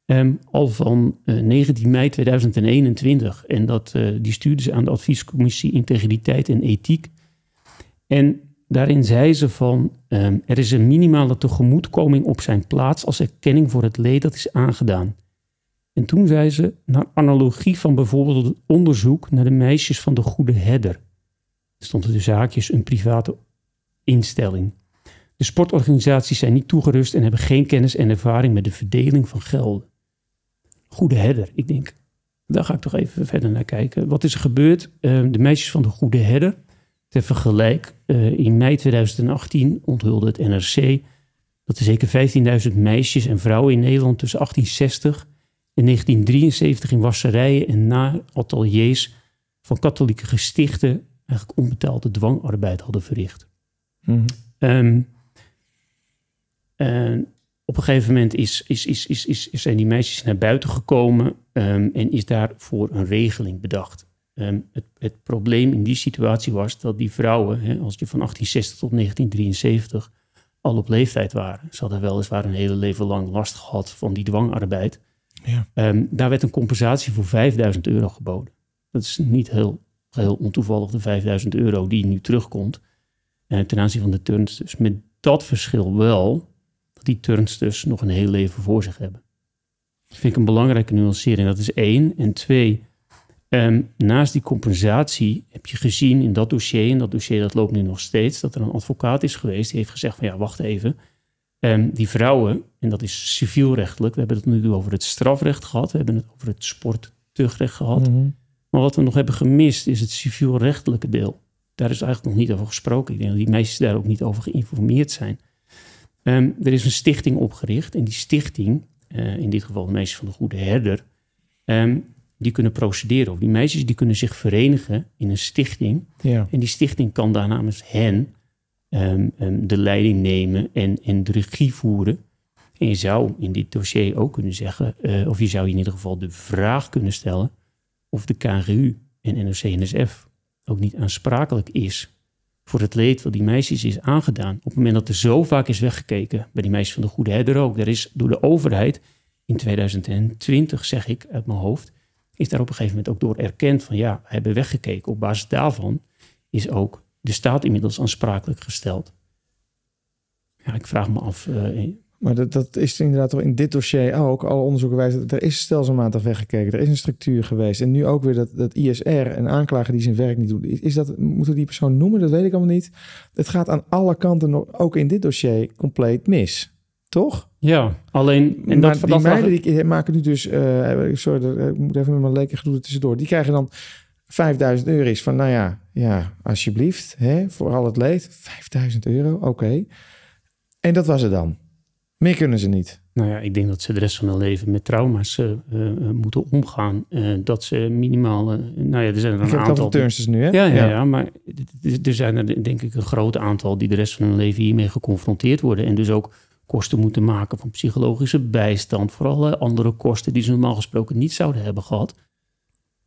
ehm, al van eh, 19 mei 2021. En dat, eh, die stuurde ze aan de adviescommissie Integriteit en Ethiek. En daarin zei ze van, ehm, er is een minimale tegemoetkoming op zijn plaats als erkenning voor het leed dat is aangedaan. En toen zei ze, naar analogie van bijvoorbeeld het onderzoek naar de meisjes van de Goede Herder. Er stond er de zaakjes een private instelling. De sportorganisaties zijn niet toegerust en hebben geen kennis en ervaring met de verdeling van gelden. Goede Herder, ik denk, daar ga ik toch even verder naar kijken. Wat is er gebeurd? Eh, de meisjes van de Goede Herder, ter vergelijk, eh, in mei 2018 onthulde het NRC dat er zeker 15.000 meisjes en vrouwen in Nederland tussen 1860 in 1973 in wasserijen en na ateliers van katholieke gestichten eigenlijk onbetaalde dwangarbeid hadden verricht. Mhm. Ehm, en op een gegeven moment is, is, is, is, is, zijn die meisjes naar buiten gekomen ehm, en is daarvoor een regeling bedacht. Ehm, het, het probleem in die situatie was dat die vrouwen, hè, als je van 1860 tot 1973 al op leeftijd waren, ze hadden weliswaar een hele leven lang last gehad van die dwangarbeid. Ja. Ehm, daar werd een compensatie voor 5000 euro geboden. Dat is niet heel, heel ontoevallig de 5000 euro die nu terugkomt eh, ten aanzien van de turnsters. Met dat verschil wel dat die turnsters nog een heel leven voor zich hebben. Dat vind ik een belangrijke nuancering. Dat is één. En twee, ehm, naast die compensatie heb je gezien in dat dossier, en dat dossier dat loopt nu nog steeds, dat er een advocaat is geweest die heeft gezegd van ja, wacht even. Ehm, die vrouwen, en dat is civielrechtelijk, we hebben het nu over het strafrecht gehad, we hebben het over het sporttuchtrecht gehad. Mhm. Maar wat we nog hebben gemist is het civielrechtelijke deel. Daar is eigenlijk nog niet over gesproken. Ik denk dat die meisjes daar ook niet over geïnformeerd zijn. Ehm, er is een stichting opgericht en die stichting, eh, in dit geval de meisjes van de Goede Herder, die kunnen procederen. Of die meisjes die kunnen zich verenigen in een stichting. Ja. En die stichting kan daar namens hen ehm, ehm, de leiding nemen en, en de regie voeren. En je zou in dit dossier ook kunnen zeggen, eh, of je zou in ieder geval de vraag kunnen stellen of de KNGU en NOC-NSF ook niet aansprakelijk is voor het leed wat die meisjes is aangedaan. Op het moment dat er zo vaak is weggekeken, bij die meisjes van de Goede Herder ook, er is door de overheid in 2020, zeg ik uit mijn hoofd, is daar op een gegeven moment ook door erkend van ja, we hebben weggekeken. Op basis daarvan is ook de staat inmiddels aansprakelijk gesteld. Ja, ik vraag me af. eh, Maar dat, dat is inderdaad toch in dit dossier ook. Alle onderzoeken wijzen dat er is stelselmatig weggekeken. Er is een structuur geweest. En nu ook weer dat, dat ISR, een aanklager die zijn werk niet doet. Is dat, moeten we die persoon noemen? Dat weet ik allemaal niet. Het gaat aan alle kanten, ook in dit dossier, compleet mis. Toch? ja, alleen. En maar dat, die dat meiden die maken nu dus... eh, sorry, dat- ik moet even met mijn leken gedoe tussendoor. Die krijgen dan 5000 euro. Is van, nou ja, ja alsjeblieft. Hè, voor al het leed. 5000 euro, oké. En dat was het dan. Meer kunnen ze niet. Nou ja, ik denk dat ze de rest van hun leven met trauma's eh, eh, moeten omgaan. Eh, dat ze minimaal. eh, nou ja, er zijn er Ik een het aantal. turnsters nu, hè? Ja, ja, ja, maar er zijn er denk ik een groot aantal die de rest van hun leven hiermee geconfronteerd worden. En dus ook kosten moeten maken van psychologische bijstand. Voor alle andere kosten die ze normaal gesproken niet zouden hebben gehad.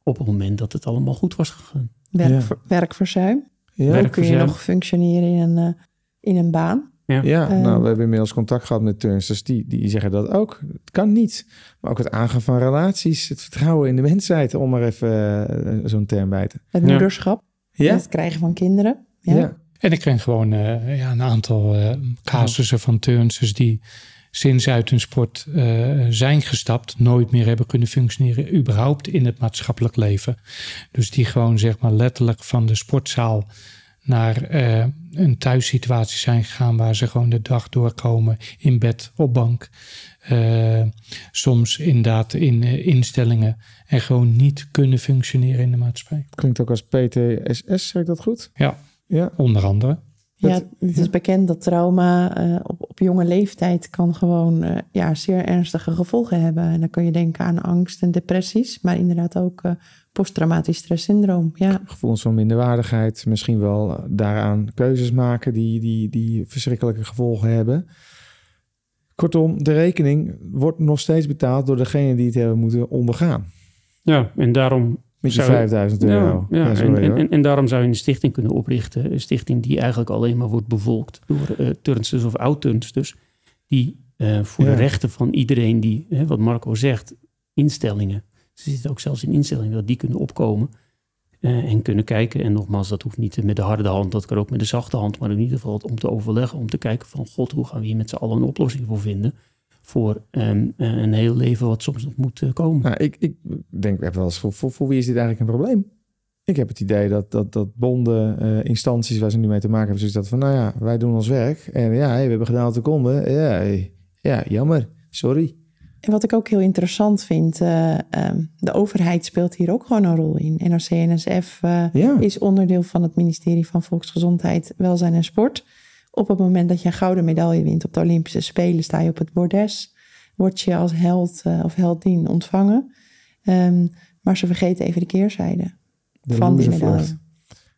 Op het moment dat het allemaal goed was gegaan. Werk, Ja. werkverzuim. Ja, Kun je nog functioneren in een, eh, in een baan? ja Eh. nou, we hebben inmiddels contact gehad met turnsters. Die, die zeggen dat ook. Het kan niet. Maar ook het aangaan van relaties. Het vertrouwen in de mensheid. Om er even eh, zo'n term bij te... Het Ja. moederschap. Ja? Het krijgen van kinderen. Ja. En ik ken gewoon eh, ja, een aantal eh, casussen van turnsters die sinds uit hun sport eh, zijn gestapt, nooit meer hebben kunnen functioneren, überhaupt in het maatschappelijk leven. Dus die gewoon zeg maar letterlijk van de sportzaal naar een thuissituatie zijn gegaan waar ze gewoon de dag doorkomen in bed, op bank. Soms inderdaad in instellingen en gewoon niet kunnen functioneren in de maatschappij. Klinkt ook als PTSS, zeg ik dat goed? Ja. Ja. Onder andere. Ja, Het- het is bekend dat trauma eh, op, op jonge leeftijd kan gewoon eh, ja, zeer ernstige gevolgen hebben. En dan kun je denken aan angst en depressies, maar inderdaad ook eh, posttraumatisch stresssyndroom. Ja, Gevoelens van minderwaardigheid. Misschien wel daaraan keuzes maken die, die, die verschrikkelijke gevolgen hebben. Kortom, de rekening wordt nog steeds betaald door degene die het hebben moeten ondergaan. Ja, en daarom Met je Zou- 5000 euro. Ja, ja, sorry, en, en, en, daarom zou je een stichting kunnen oprichten. Een stichting die eigenlijk alleen maar wordt bevolkt door eh turnsters of oud-turnsters. Die eh, voor Ja. de rechten van iedereen die, hè, wat Marco zegt, instellingen. Ze zitten ook zelfs in instellingen dat die kunnen opkomen. eh, en kunnen kijken. En nogmaals, dat hoeft niet met de harde hand, dat kan ook met de zachte hand. Maar in ieder geval om te overleggen, om te kijken van... God, hoe gaan we hier met z'n allen een oplossing voor vinden... voor ehm, eh, een heel leven wat soms nog moet eh, komen. Nou, ik, ik denk, ik heb wel eens, voor, voor, voor wie is dit eigenlijk een probleem? Ik heb het idee dat, dat, dat bonden, eh, instanties waar ze nu mee te maken hebben, zoiets dat van, nou ja, wij doen ons werk. En ja, hey, we hebben gedaan wat we konden. Ja, hey, ja, jammer, sorry. En wat ik ook heel interessant vind, eh, ehm, de overheid speelt hier ook gewoon een rol in. NOC-NSF Ja. is onderdeel van het ministerie van Volksgezondheid, Welzijn en Sport. Op het moment dat je een gouden medaille wint op de Olympische Spelen, sta je op het bordes. Word je als held eh, of heldin ontvangen. Ehm, maar ze vergeten even de keerzijde De van die medaille.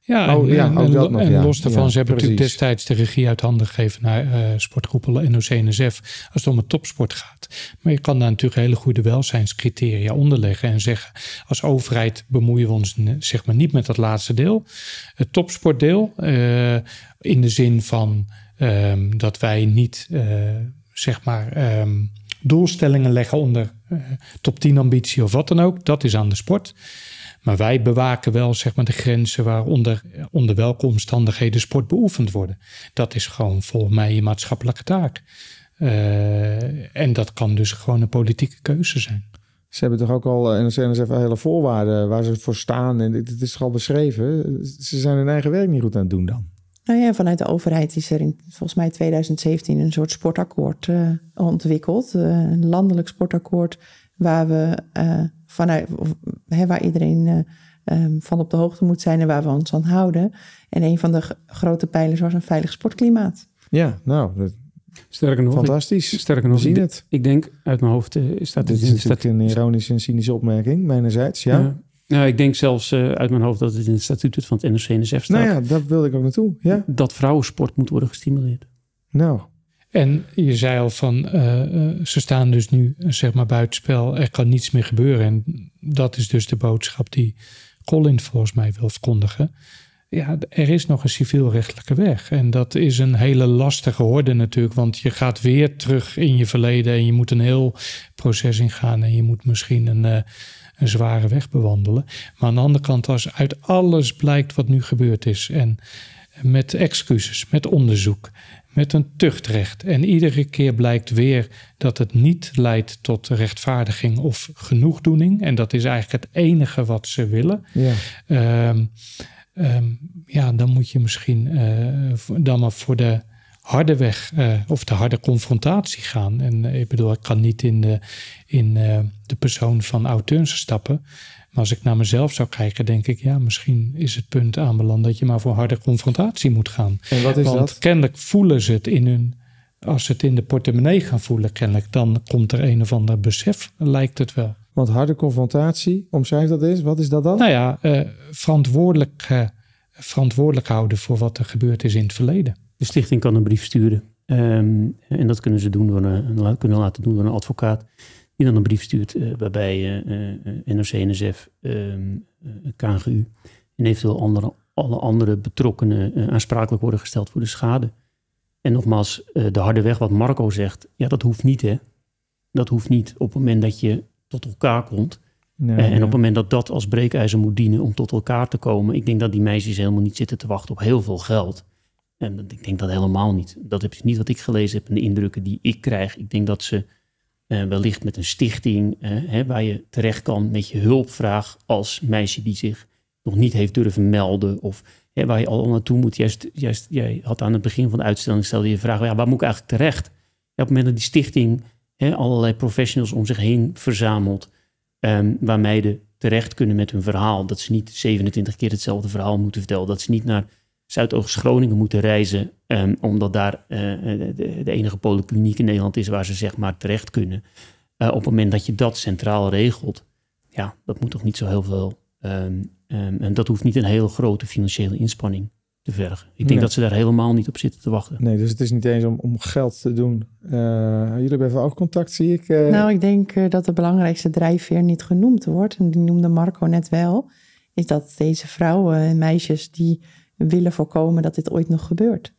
Ja, Oh, en, ja, en, ook en dat nog, en ja. los daarvan, Ja, ze hebben natuurlijk destijds de regie uit handen gegeven naar eh sportgroepen NOC-NSF als het om het topsport gaat. Maar je kan daar natuurlijk hele goede welzijnscriteria onderleggen en zeggen als overheid bemoeien we ons zeg maar niet met dat laatste deel. Het topsportdeel eh, in de zin van ehm, dat wij niet eh, zeg maar ehm, doelstellingen leggen onder top 10 ambitie of wat dan ook. Dat is aan de sport. Maar wij bewaken wel zeg maar, de grenzen waaronder onder welke omstandigheden sport beoefend worden. Dat is gewoon volgens mij je maatschappelijke taak. Eh, en dat kan dus gewoon een politieke keuze zijn. Ze hebben toch ook al, en ze NSF hele voorwaarden waar ze voor staan. En dit, is toch al beschreven. Ze zijn hun eigen werk niet goed aan het doen dan. Nou ja, vanuit de overheid is er in volgens mij 2017 een soort sportakkoord eh, ontwikkeld. Eh, een landelijk sportakkoord waar we eh, vanuit of, hè, waar iedereen eh, ehm, van op de hoogte moet zijn en waar we ons aan houden. En een van de grote pijlers was een veilig sportklimaat. Ja, nou, dat- Sterker nog, ik- fantastisch. sterker We nog zien ik, het. ik denk uit mijn hoofd eh, Dit is natuurlijk statu- een ironische en cynische opmerking, mijnerzijds. Ja. Ja. Nou, ik denk zelfs eh, uit mijn hoofd dat het in het statuut van het NOC-NSF staat. Nou ja, daar wilde ik ook naartoe. Ja, Dat vrouwensport moet worden gestimuleerd. nou. En je zei al van, eh, eh, ze staan dus nu zeg maar buitenspel. Er kan niets meer gebeuren. En dat is dus de boodschap die Colin volgens mij wil verkondigen. Ja, er is nog een civielrechtelijke weg. En dat is een hele lastige horde natuurlijk. Want je gaat weer terug in je verleden. En je moet een heel proces ingaan. En je moet misschien een, eh, een zware weg bewandelen. Maar aan de andere kant, als uit alles blijkt wat nu gebeurd is. En met excuses, met onderzoek, met een tuchtrecht. En iedere keer blijkt weer dat het niet leidt tot rechtvaardiging of genoegdoening. En dat is eigenlijk het enige wat ze willen. Ja. Ehm, ehm, ja, dan moet je misschien eh, dan maar voor de harde weg uh, of de harde confrontatie gaan. En uh, ik bedoel, ik kan niet in de, in, de persoon van auteurs stappen. Maar als ik naar mezelf zou kijken, denk ik, ja, misschien is het punt aanbeland dat je maar voor harde confrontatie moet gaan. En wat is Want dat? kennelijk voelen ze het in hun, als ze het in de portemonnee gaan voelen, kennelijk, dan komt er een of ander besef, lijkt het wel. Want harde confrontatie, omschrijf dat eens. Wat is dat dan? Nou ja, verantwoordelijk, verantwoordelijk houden voor wat er gebeurd is in het verleden. De stichting kan een brief sturen. Um, en dat kunnen ze doen door een, kunnen laten doen door een advocaat. Die dan een brief stuurt uh, waarbij uh, NOC, NSF, um, KNGU en eventueel andere, alle andere betrokkenen aansprakelijk worden gesteld voor de schade. En nogmaals, de harde weg wat Marco zegt, ja dat hoeft niet hè. Dat hoeft niet op het moment dat je tot elkaar komt. Nee, en op het moment dat dat als breekijzer moet dienen om tot elkaar te komen. Ik denk dat die meisjes helemaal niet zitten te wachten op heel veel geld. En ik denk dat helemaal niet. Dat is niet wat ik gelezen heb en de indrukken die ik krijg. Ik denk dat ze uh, wellicht met een stichting uh, hè, waar je terecht kan met je hulpvraag als meisje die zich nog niet heeft durven melden. Of hè, waar je al naartoe moet. Juist, juist, jij had aan het begin van de uitstelling stelde je vraag, ja, waar moet ik eigenlijk terecht? Op het moment dat die stichting hè, allerlei professionals om zich heen verzamelt. Um, waar meiden terecht kunnen met hun verhaal. Dat ze niet 27 keer hetzelfde verhaal moeten vertellen. Dat ze niet naar Zuidoost-Groningen moeten reizen, um, omdat daar uh, de, de, enige polykliniek in Nederland is waar ze zeg maar terecht kunnen. Uh, op het moment dat je dat centraal regelt, ja, dat moet toch niet zo heel veel. Um, um, en dat hoeft niet een hele grote financiële inspanning te vergen. Ik denk Nee. dat ze daar helemaal niet op zitten te wachten. Nee, dus het is niet eens om, om geld te doen. Uh, jullie hebben even ook contact, zie ik. Uh, Nou, ik denk uh, dat de belangrijkste drijfveer niet genoemd wordt. En die noemde Marco net wel. Is dat deze vrouwen en meisjes die willen voorkomen dat dit ooit nog gebeurt.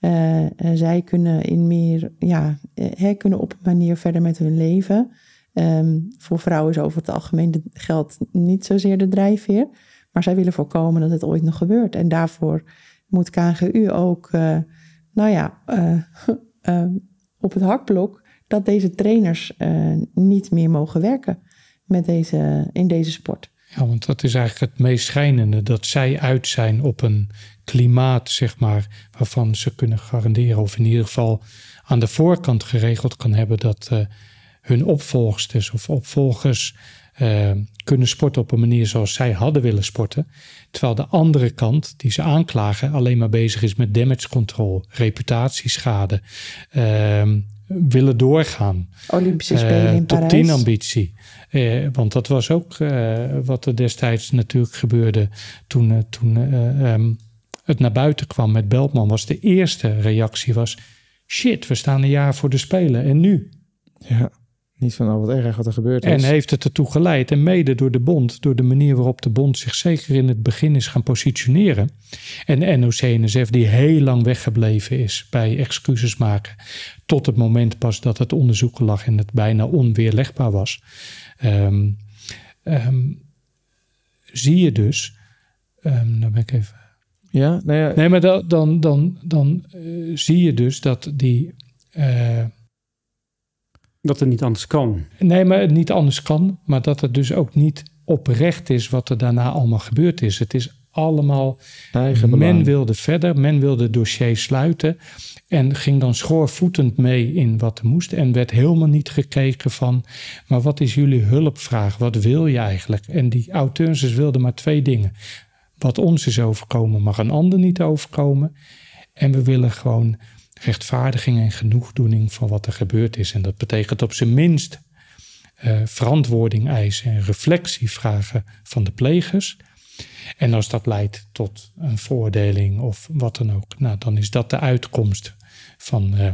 Uh, zij kunnen in meer, ja, hè, kunnen op een manier verder met hun leven. Um, voor vrouwen is over het algemeen geld niet zozeer de drijfveer. Maar zij willen voorkomen dat het ooit nog gebeurt. En daarvoor moet KNGU ook, uh, nou ja, op het hakblok dat deze trainers niet meer mogen werken met deze, in deze sport. Ja, want dat is eigenlijk het meest schijnende. Dat zij uit zijn op een klimaat, zeg maar, waarvan ze kunnen garanderen, of in ieder geval aan de voorkant geregeld kan hebben dat uh, hun opvolgsters of opvolgers uh, kunnen sporten op een manier zoals zij hadden willen sporten. Terwijl de andere kant, die ze aanklagen, alleen maar bezig is met damage control, reputatieschade, uh, willen doorgaan. Olympische Spelen in Top Parijs. 10 ambitie. Uh, want dat was ook uh, wat er destijds natuurlijk gebeurde toen, uh, toen um, het naar buiten kwam met Beltman. Was de eerste reactie was, shit, we staan een jaar voor de Spelen en nu? Ja, niet van, oh wat erg wat er gebeurd is. En heeft het ertoe geleid, en mede door de bond, door de manier waarop de bond zich zeker in het begin is gaan positioneren. En NOC-NSF die heel lang weggebleven is bij excuses maken. Tot het moment pas dat het onderzoek lag en het bijna onweerlegbaar was. Um, um, zie je dus, um, dan ben ik even. Ja, nou ja. Nee, maar dan, dan, dan, dan uh, zie je dus dat die. Uh, dat het niet anders kan. Nee, maar het niet anders kan. Maar dat het dus ook niet oprecht is wat er daarna allemaal gebeurd is. Het is allemaal. Eigen men wilde verder, men wilde het dossier sluiten. En ging dan schoorvoetend mee in wat er moest. En werd helemaal niet gekeken van. Maar wat is jullie hulpvraag? Wat wil je eigenlijk? En die auteurs wilden maar twee dingen. Wat ons is overkomen, mag een ander niet overkomen. En we willen gewoon rechtvaardiging en genoegdoening van wat er gebeurd is. En dat betekent op zijn minst uh, verantwoording eisen en reflectie vragen van de plegers. En als dat leidt tot een veroordeling of wat dan ook, nou, dan is dat de uitkomst van, uh,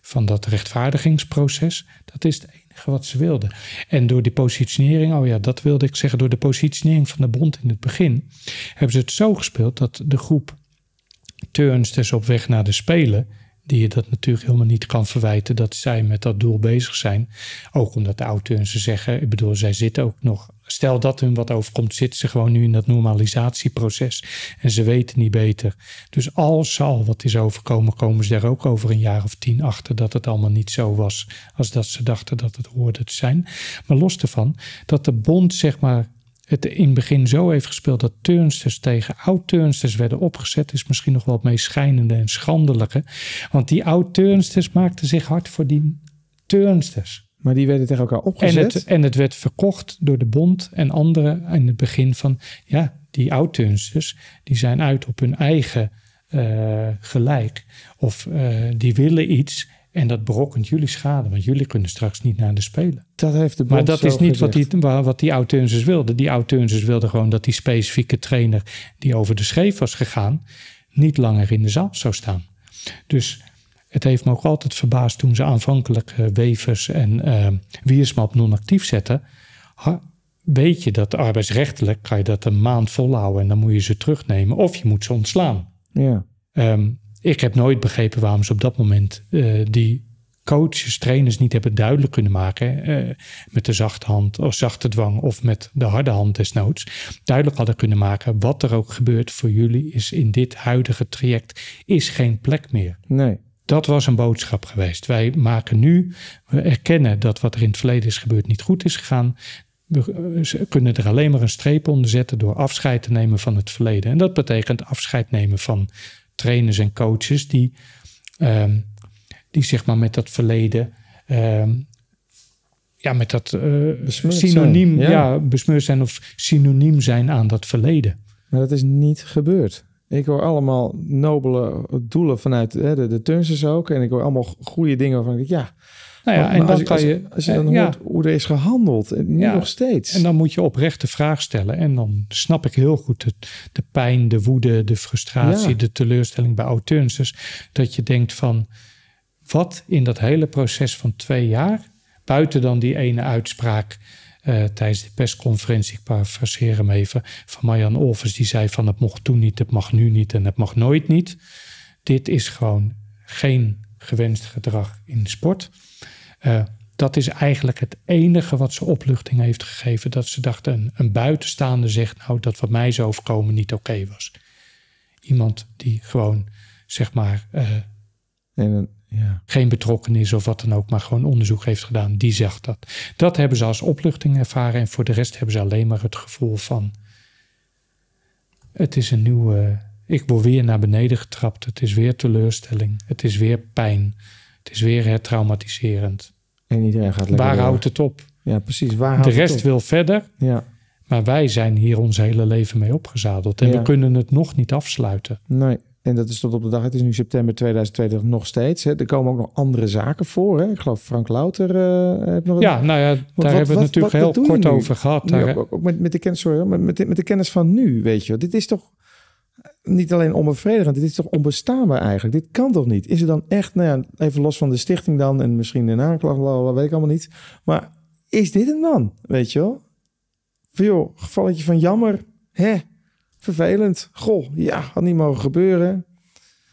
van dat rechtvaardigingsproces. Dat is het enige wat ze wilden. En door die positionering, oh ja, dat wilde ik zeggen, door de positionering van de bond in het begin, hebben ze het zo gespeeld dat de groep turnsters op weg naar de Spelen, die je dat natuurlijk helemaal niet kan verwijten dat zij met dat doel bezig zijn. Ook omdat de auteurs zeggen, ik bedoel, zij zitten ook nog stel dat hun wat overkomt, zitten ze gewoon nu in dat normalisatieproces. En ze weten niet beter. Dus als ze al wat is overkomen, komen ze daar ook over een jaar of tien achter dat het allemaal niet zo was als dat ze dachten dat het hoorde te zijn. Maar los ervan, dat de bond zeg maar het in het begin zo heeft gespeeld dat turnsters tegen oud-turnsters werden opgezet, is misschien nog wel het meest schijnende en schandelijke. Want die oud-turnsters maakten zich hard voor die turnsters. Maar die werden tegen elkaar En opgezet. het, en het werd verkocht door de bond en anderen in het begin van, ja, die oud-turnsters, die zijn uit op hun eigen eh, gelijk. Of eh, die willen iets en dat berokkent jullie schade, want jullie kunnen straks niet naar de Spelen. dat heeft de bond Maar dat is niet wat die, wa- wat die wilden. Die oud-turnsters wilden gewoon dat die specifieke trainer die over de scheef was gegaan, niet langer in de zaal zou staan. Dus het heeft me ook altijd verbaasd toen ze aanvankelijk eh, Wevers en eh Wiersma op non-actief zetten. Ha- weet je dat arbeidsrechtelijk kan je dat een maand volhouden en dan moet je ze terugnemen of je moet ze ontslaan. Ja. Ehm, ik heb nooit begrepen waarom ze op dat moment eh, die coaches, trainers niet hebben duidelijk kunnen maken. met de zachte hand of zachte dwang of met de harde hand desnoods. Duidelijk hadden kunnen maken wat er ook gebeurt voor jullie is in dit huidige traject is geen plek meer. Nee. Dat was een boodschap geweest. Wij maken nu, we erkennen dat wat er in het verleden is gebeurd niet goed is gegaan. We eh, kunnen er alleen maar een streep onder zetten door afscheid te nemen van het verleden. En dat betekent afscheid nemen van trainers en coaches die, ehm, die zeg maar met dat verleden, ehm, ja, met dat eh, Besmeurd synoniem, zijn, ja. ja. besmeurd zijn of synoniem zijn aan dat verleden. Maar dat is niet gebeurd. Ik hoor allemaal nobele doelen vanuit hè, de, de turnsters ook. En ik hoor allemaal goede dingen waarvan ik ja... Nou ja, maar en als dan kan je, Als je dan eh, ja. hoort hoe er is gehandeld, en nu Ja. nog steeds. En dan moet je oprecht de vraag stellen. En dan snap ik heel goed het, de pijn, de woede, de frustratie, Ja. de teleurstelling bij auteurs. Dat je denkt van, wat in dat hele proces van twee jaar, buiten dan die ene uitspraak eh, tijdens de persconferentie, ik parafraseer hem even, van Marjan Olvers, die zei van het mocht toen niet, het mag nu niet en het mag nooit niet. Dit is gewoon geen gewenst gedrag in sport. Eh, dat is eigenlijk het enige wat ze opluchting heeft gegeven. Dat ze dachten, een, een buitenstaande zegt nou dat wat mij is overkomen niet oké was. Iemand die gewoon, zeg maar, eh, En, ja. geen betrokkenis of wat dan ook, maar gewoon onderzoek heeft gedaan, die zegt dat. Dat hebben ze als opluchting ervaren en voor de rest hebben ze alleen maar het gevoel van, het is een nieuwe, ik word weer naar beneden getrapt, het is weer teleurstelling, het is weer pijn, het is weer hertraumatiserend. en iedereen gaat lekker Waar door. houdt het op? Ja, precies. Waar De houdt rest het op? wil verder, Ja, maar wij zijn hier ons hele leven mee opgezadeld. En Ja. we kunnen het nog niet afsluiten. nee. En dat is tot op de dag. Het is nu september 2022 nog steeds. Hè. Er komen ook nog andere zaken voor. Hè. Ik geloof Frank Louter eh, heeft nog een Ja, nou ja, daar wat- hebben we het natuurlijk wat heel kort over gehad. Daar, ook, ook met, met de kennis, sorry, met, de, met de kennis van nu, weet je. Dit is toch niet alleen onbevredigend, dit is toch onbestaanbaar eigenlijk. Dit kan toch niet? Is er dan echt, nou ja, even los van de stichting dan en misschien een aanklacht, bla, weet ik allemaal niet. Maar is dit hem dan, weet je wel? Van joh, gevalletje van jammer, hè, vervelend. Goh, ja, had niet mogen gebeuren.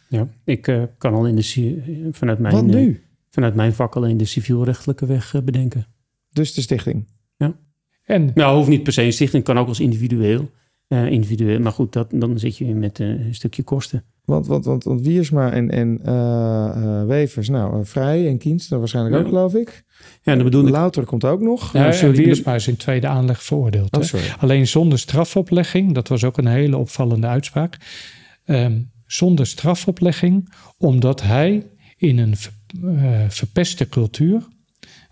Ja, ik eh, kan al in de, vanuit, mijn, Wat eh, nu? vanuit mijn vak alleen de civielrechtelijke weg eh, bedenken. Dus de stichting. en Nou, hoeft niet per se een stichting, kan ook als individueel. Eh, individueel maar goed, dat, dan zit je weer met een stukje kosten. Want, want, want, want Wiersma en, en eh, eh, Wevers, nou, Vrij en Kienst, dat waarschijnlijk ook, Ja. geloof ik. Ja, en dat bedoel ik. Louter komt ook nog. ja, en Wiersma is in tweede aanleg veroordeeld. Oh, hè? sorry. Alleen zonder strafoplegging, dat was ook een hele opvallende uitspraak. Ehm, zonder strafoplegging, omdat hij in een ver- eh, verpeste cultuur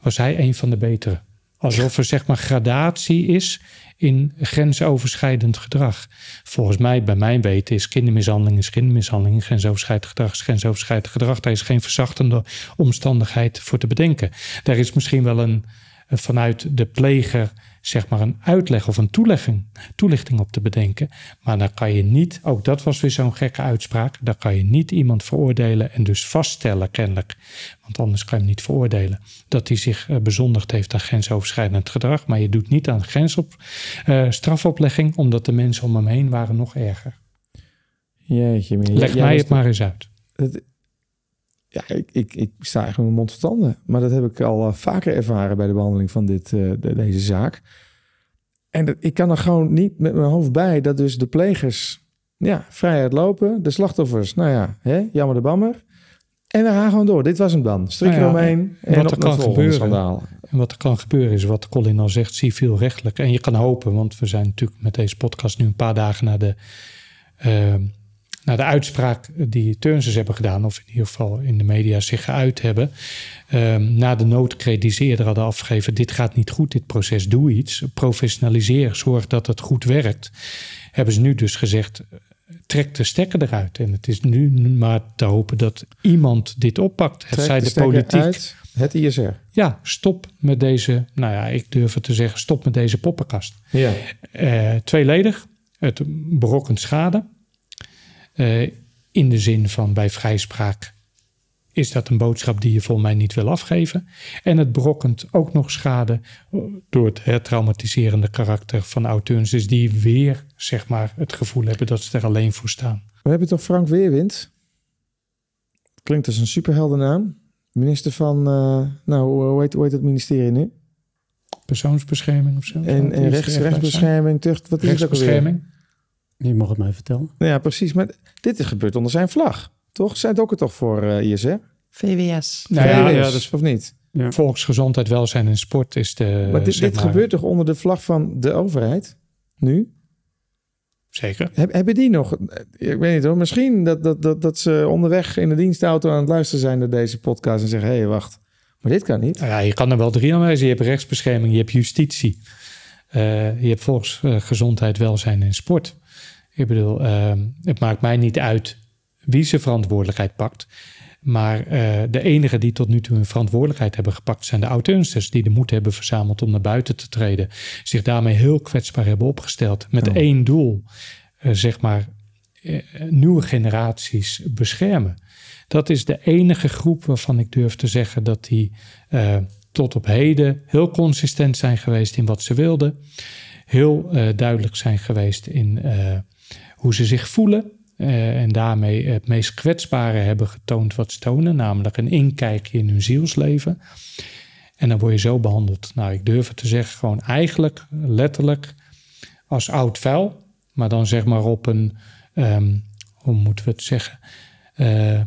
was hij een van de betere. Alsof er zeg maar gradatie is in grensoverschrijdend gedrag. Volgens mij, bij mijn weten, is kindermishandeling is kindermishandeling. Grensoverschrijdend gedrag is grensoverschrijdend gedrag. Daar is geen verzachtende omstandigheid voor te bedenken. Daar is misschien wel een, vanuit de pleger zeg maar een uitleg of een toelichting, toelichting op te bedenken. Maar dan kan je niet, ook dat was weer zo'n gekke uitspraak, dan kan je niet iemand veroordelen en dus vaststellen kennelijk, want anders kan je hem niet veroordelen, dat hij zich eh, bezondigd heeft aan grensoverschrijdend gedrag. Maar je doet niet aan grensop, eh, strafoplegging, omdat de mensen om hem heen waren nog erger. Jeetje. Leg mij het maar eens uit. Het, ja, ik, ik, ik sta eigenlijk met mijn mond tanden. Maar dat heb ik al eh, vaker ervaren bij de behandeling van dit, eh, de- deze zaak. En dat, ik kan er gewoon niet met mijn hoofd bij dat dus de plegers ja, vrijheid lopen. De slachtoffers, nou ja, hè, jammer de bammer. En we gaan gewoon door. Dit was hem dan. Strik Nou ja, eromheen en wat er kan gebeuren. En wat er kan gebeuren is wat Colin al zegt, civielrechtelijk. En je kan hopen, want we zijn natuurlijk met deze podcast nu een paar dagen na de, eh, naar de uitspraak die Turnsters hebben gedaan, of in ieder geval in de media zich geuit hebben. eh, na de noodkreet die ze eerder hadden afgegeven, dit gaat niet goed, dit proces, doe iets. Professionaliseer, zorg dat het goed werkt. Hebben ze nu dus gezegd, trek de stekker eruit. En het is nu maar te hopen dat iemand dit oppakt. Het Trek zij de politiek. uit het ISR. Ja, stop met deze, nou ja, ik durf het te zeggen, stop met deze poppenkast. Ja. Eh, tweeledig, het berokkent schade. Eh, in de zin van bij vrijspraak is dat een boodschap die je volgens mij niet wil afgeven. En het berokkent ook nog schade door het hertraumatiserende karakter van auteurs dus die weer zeg maar, het gevoel hebben dat ze er alleen voor staan. We hebben toch Frank Weerwind? Klinkt als een superheldennaam. Minister van, eh, nou, hoe- heet, hoe heet het ministerie nu? Persoonsbescherming of zo? En, en rechts, rechtsbescherming, tucht, wat is het ook alweer? Rechtsbescherming. Je mag het mij vertellen. Nou ja, precies. Maar dit is gebeurd onder zijn vlag. Toch? Zijn het ook er toch voor eh ISR? VWS. Nou ja, VWS, ja, dat is of niet? Volksgezondheid, welzijn en sport is de. maar dit, zeg dit gebeurt toch onder de vlag van de overheid? Nu? Zeker. Heb, hebben die nog... Ik weet niet hoor. Misschien dat, dat, dat, dat ze onderweg in de dienstauto aan het luisteren zijn naar deze podcast en zeggen: hé, hey, wacht. Maar dit kan niet. Nou ja, je kan er wel drie aan wijzen. Je hebt rechtsbescherming, je hebt justitie. Eh, je hebt volksgezondheid, welzijn en sport. Ik bedoel, eh, het maakt mij niet uit wie zijn verantwoordelijkheid pakt. Maar eh, de enigen die tot nu toe hun verantwoordelijkheid hebben gepakt zijn de oud-Ernsters. Die de moed hebben verzameld om naar buiten te treden. Zich daarmee heel kwetsbaar hebben opgesteld. Met Ja. één doel, eh, zeg maar, eh, nieuwe generaties beschermen. Dat is de enige groep waarvan ik durf te zeggen dat die tot op heden heel consistent zijn geweest in wat ze wilden. Heel duidelijk zijn geweest in hoe ze zich voelen. eh, en daarmee het meest kwetsbare hebben getoond wat ze tonen, namelijk een inkijkje in hun zielsleven. En dan word je zo behandeld. Nou, ik durf het te zeggen, gewoon eigenlijk letterlijk als oud vuil. Maar dan zeg maar op een, ehm, hoe moeten we het zeggen, eh,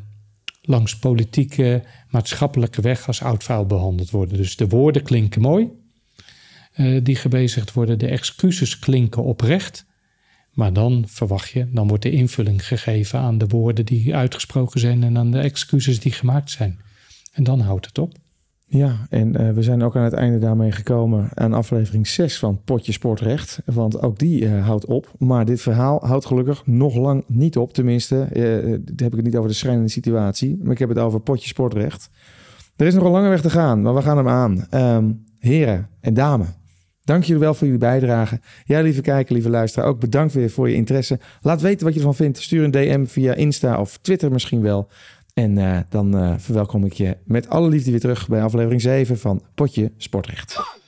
langs politieke, maatschappelijke weg als oud vuil behandeld worden. Dus de woorden klinken mooi, eh, die gebezigd worden. De excuses klinken oprecht. Maar dan verwacht je, dan wordt de invulling gegeven aan de woorden die uitgesproken zijn en aan de excuses die gemaakt zijn. En dan houdt het op. Ja, en eh, we zijn ook aan het einde daarmee gekomen aan aflevering 6 van Potje Sportrecht. Want ook die eh, houdt op. Maar dit verhaal houdt gelukkig nog lang niet op. Tenminste, dan heb ik het niet over de schrijnende situatie. Maar ik heb het over Potje Sportrecht. Er is nog een lange weg te gaan, maar we gaan hem aan. Ehm, heren en dames, dank jullie wel voor jullie bijdrage. Jij, lieve kijker, lieve luisteraar, ook bedankt weer voor je interesse. Laat weten wat je ervan vindt. Stuur een DM via Insta of Twitter misschien wel. En eh, dan eh, verwelkom ik je met alle liefde weer terug bij aflevering 7 van Potje Sportrecht.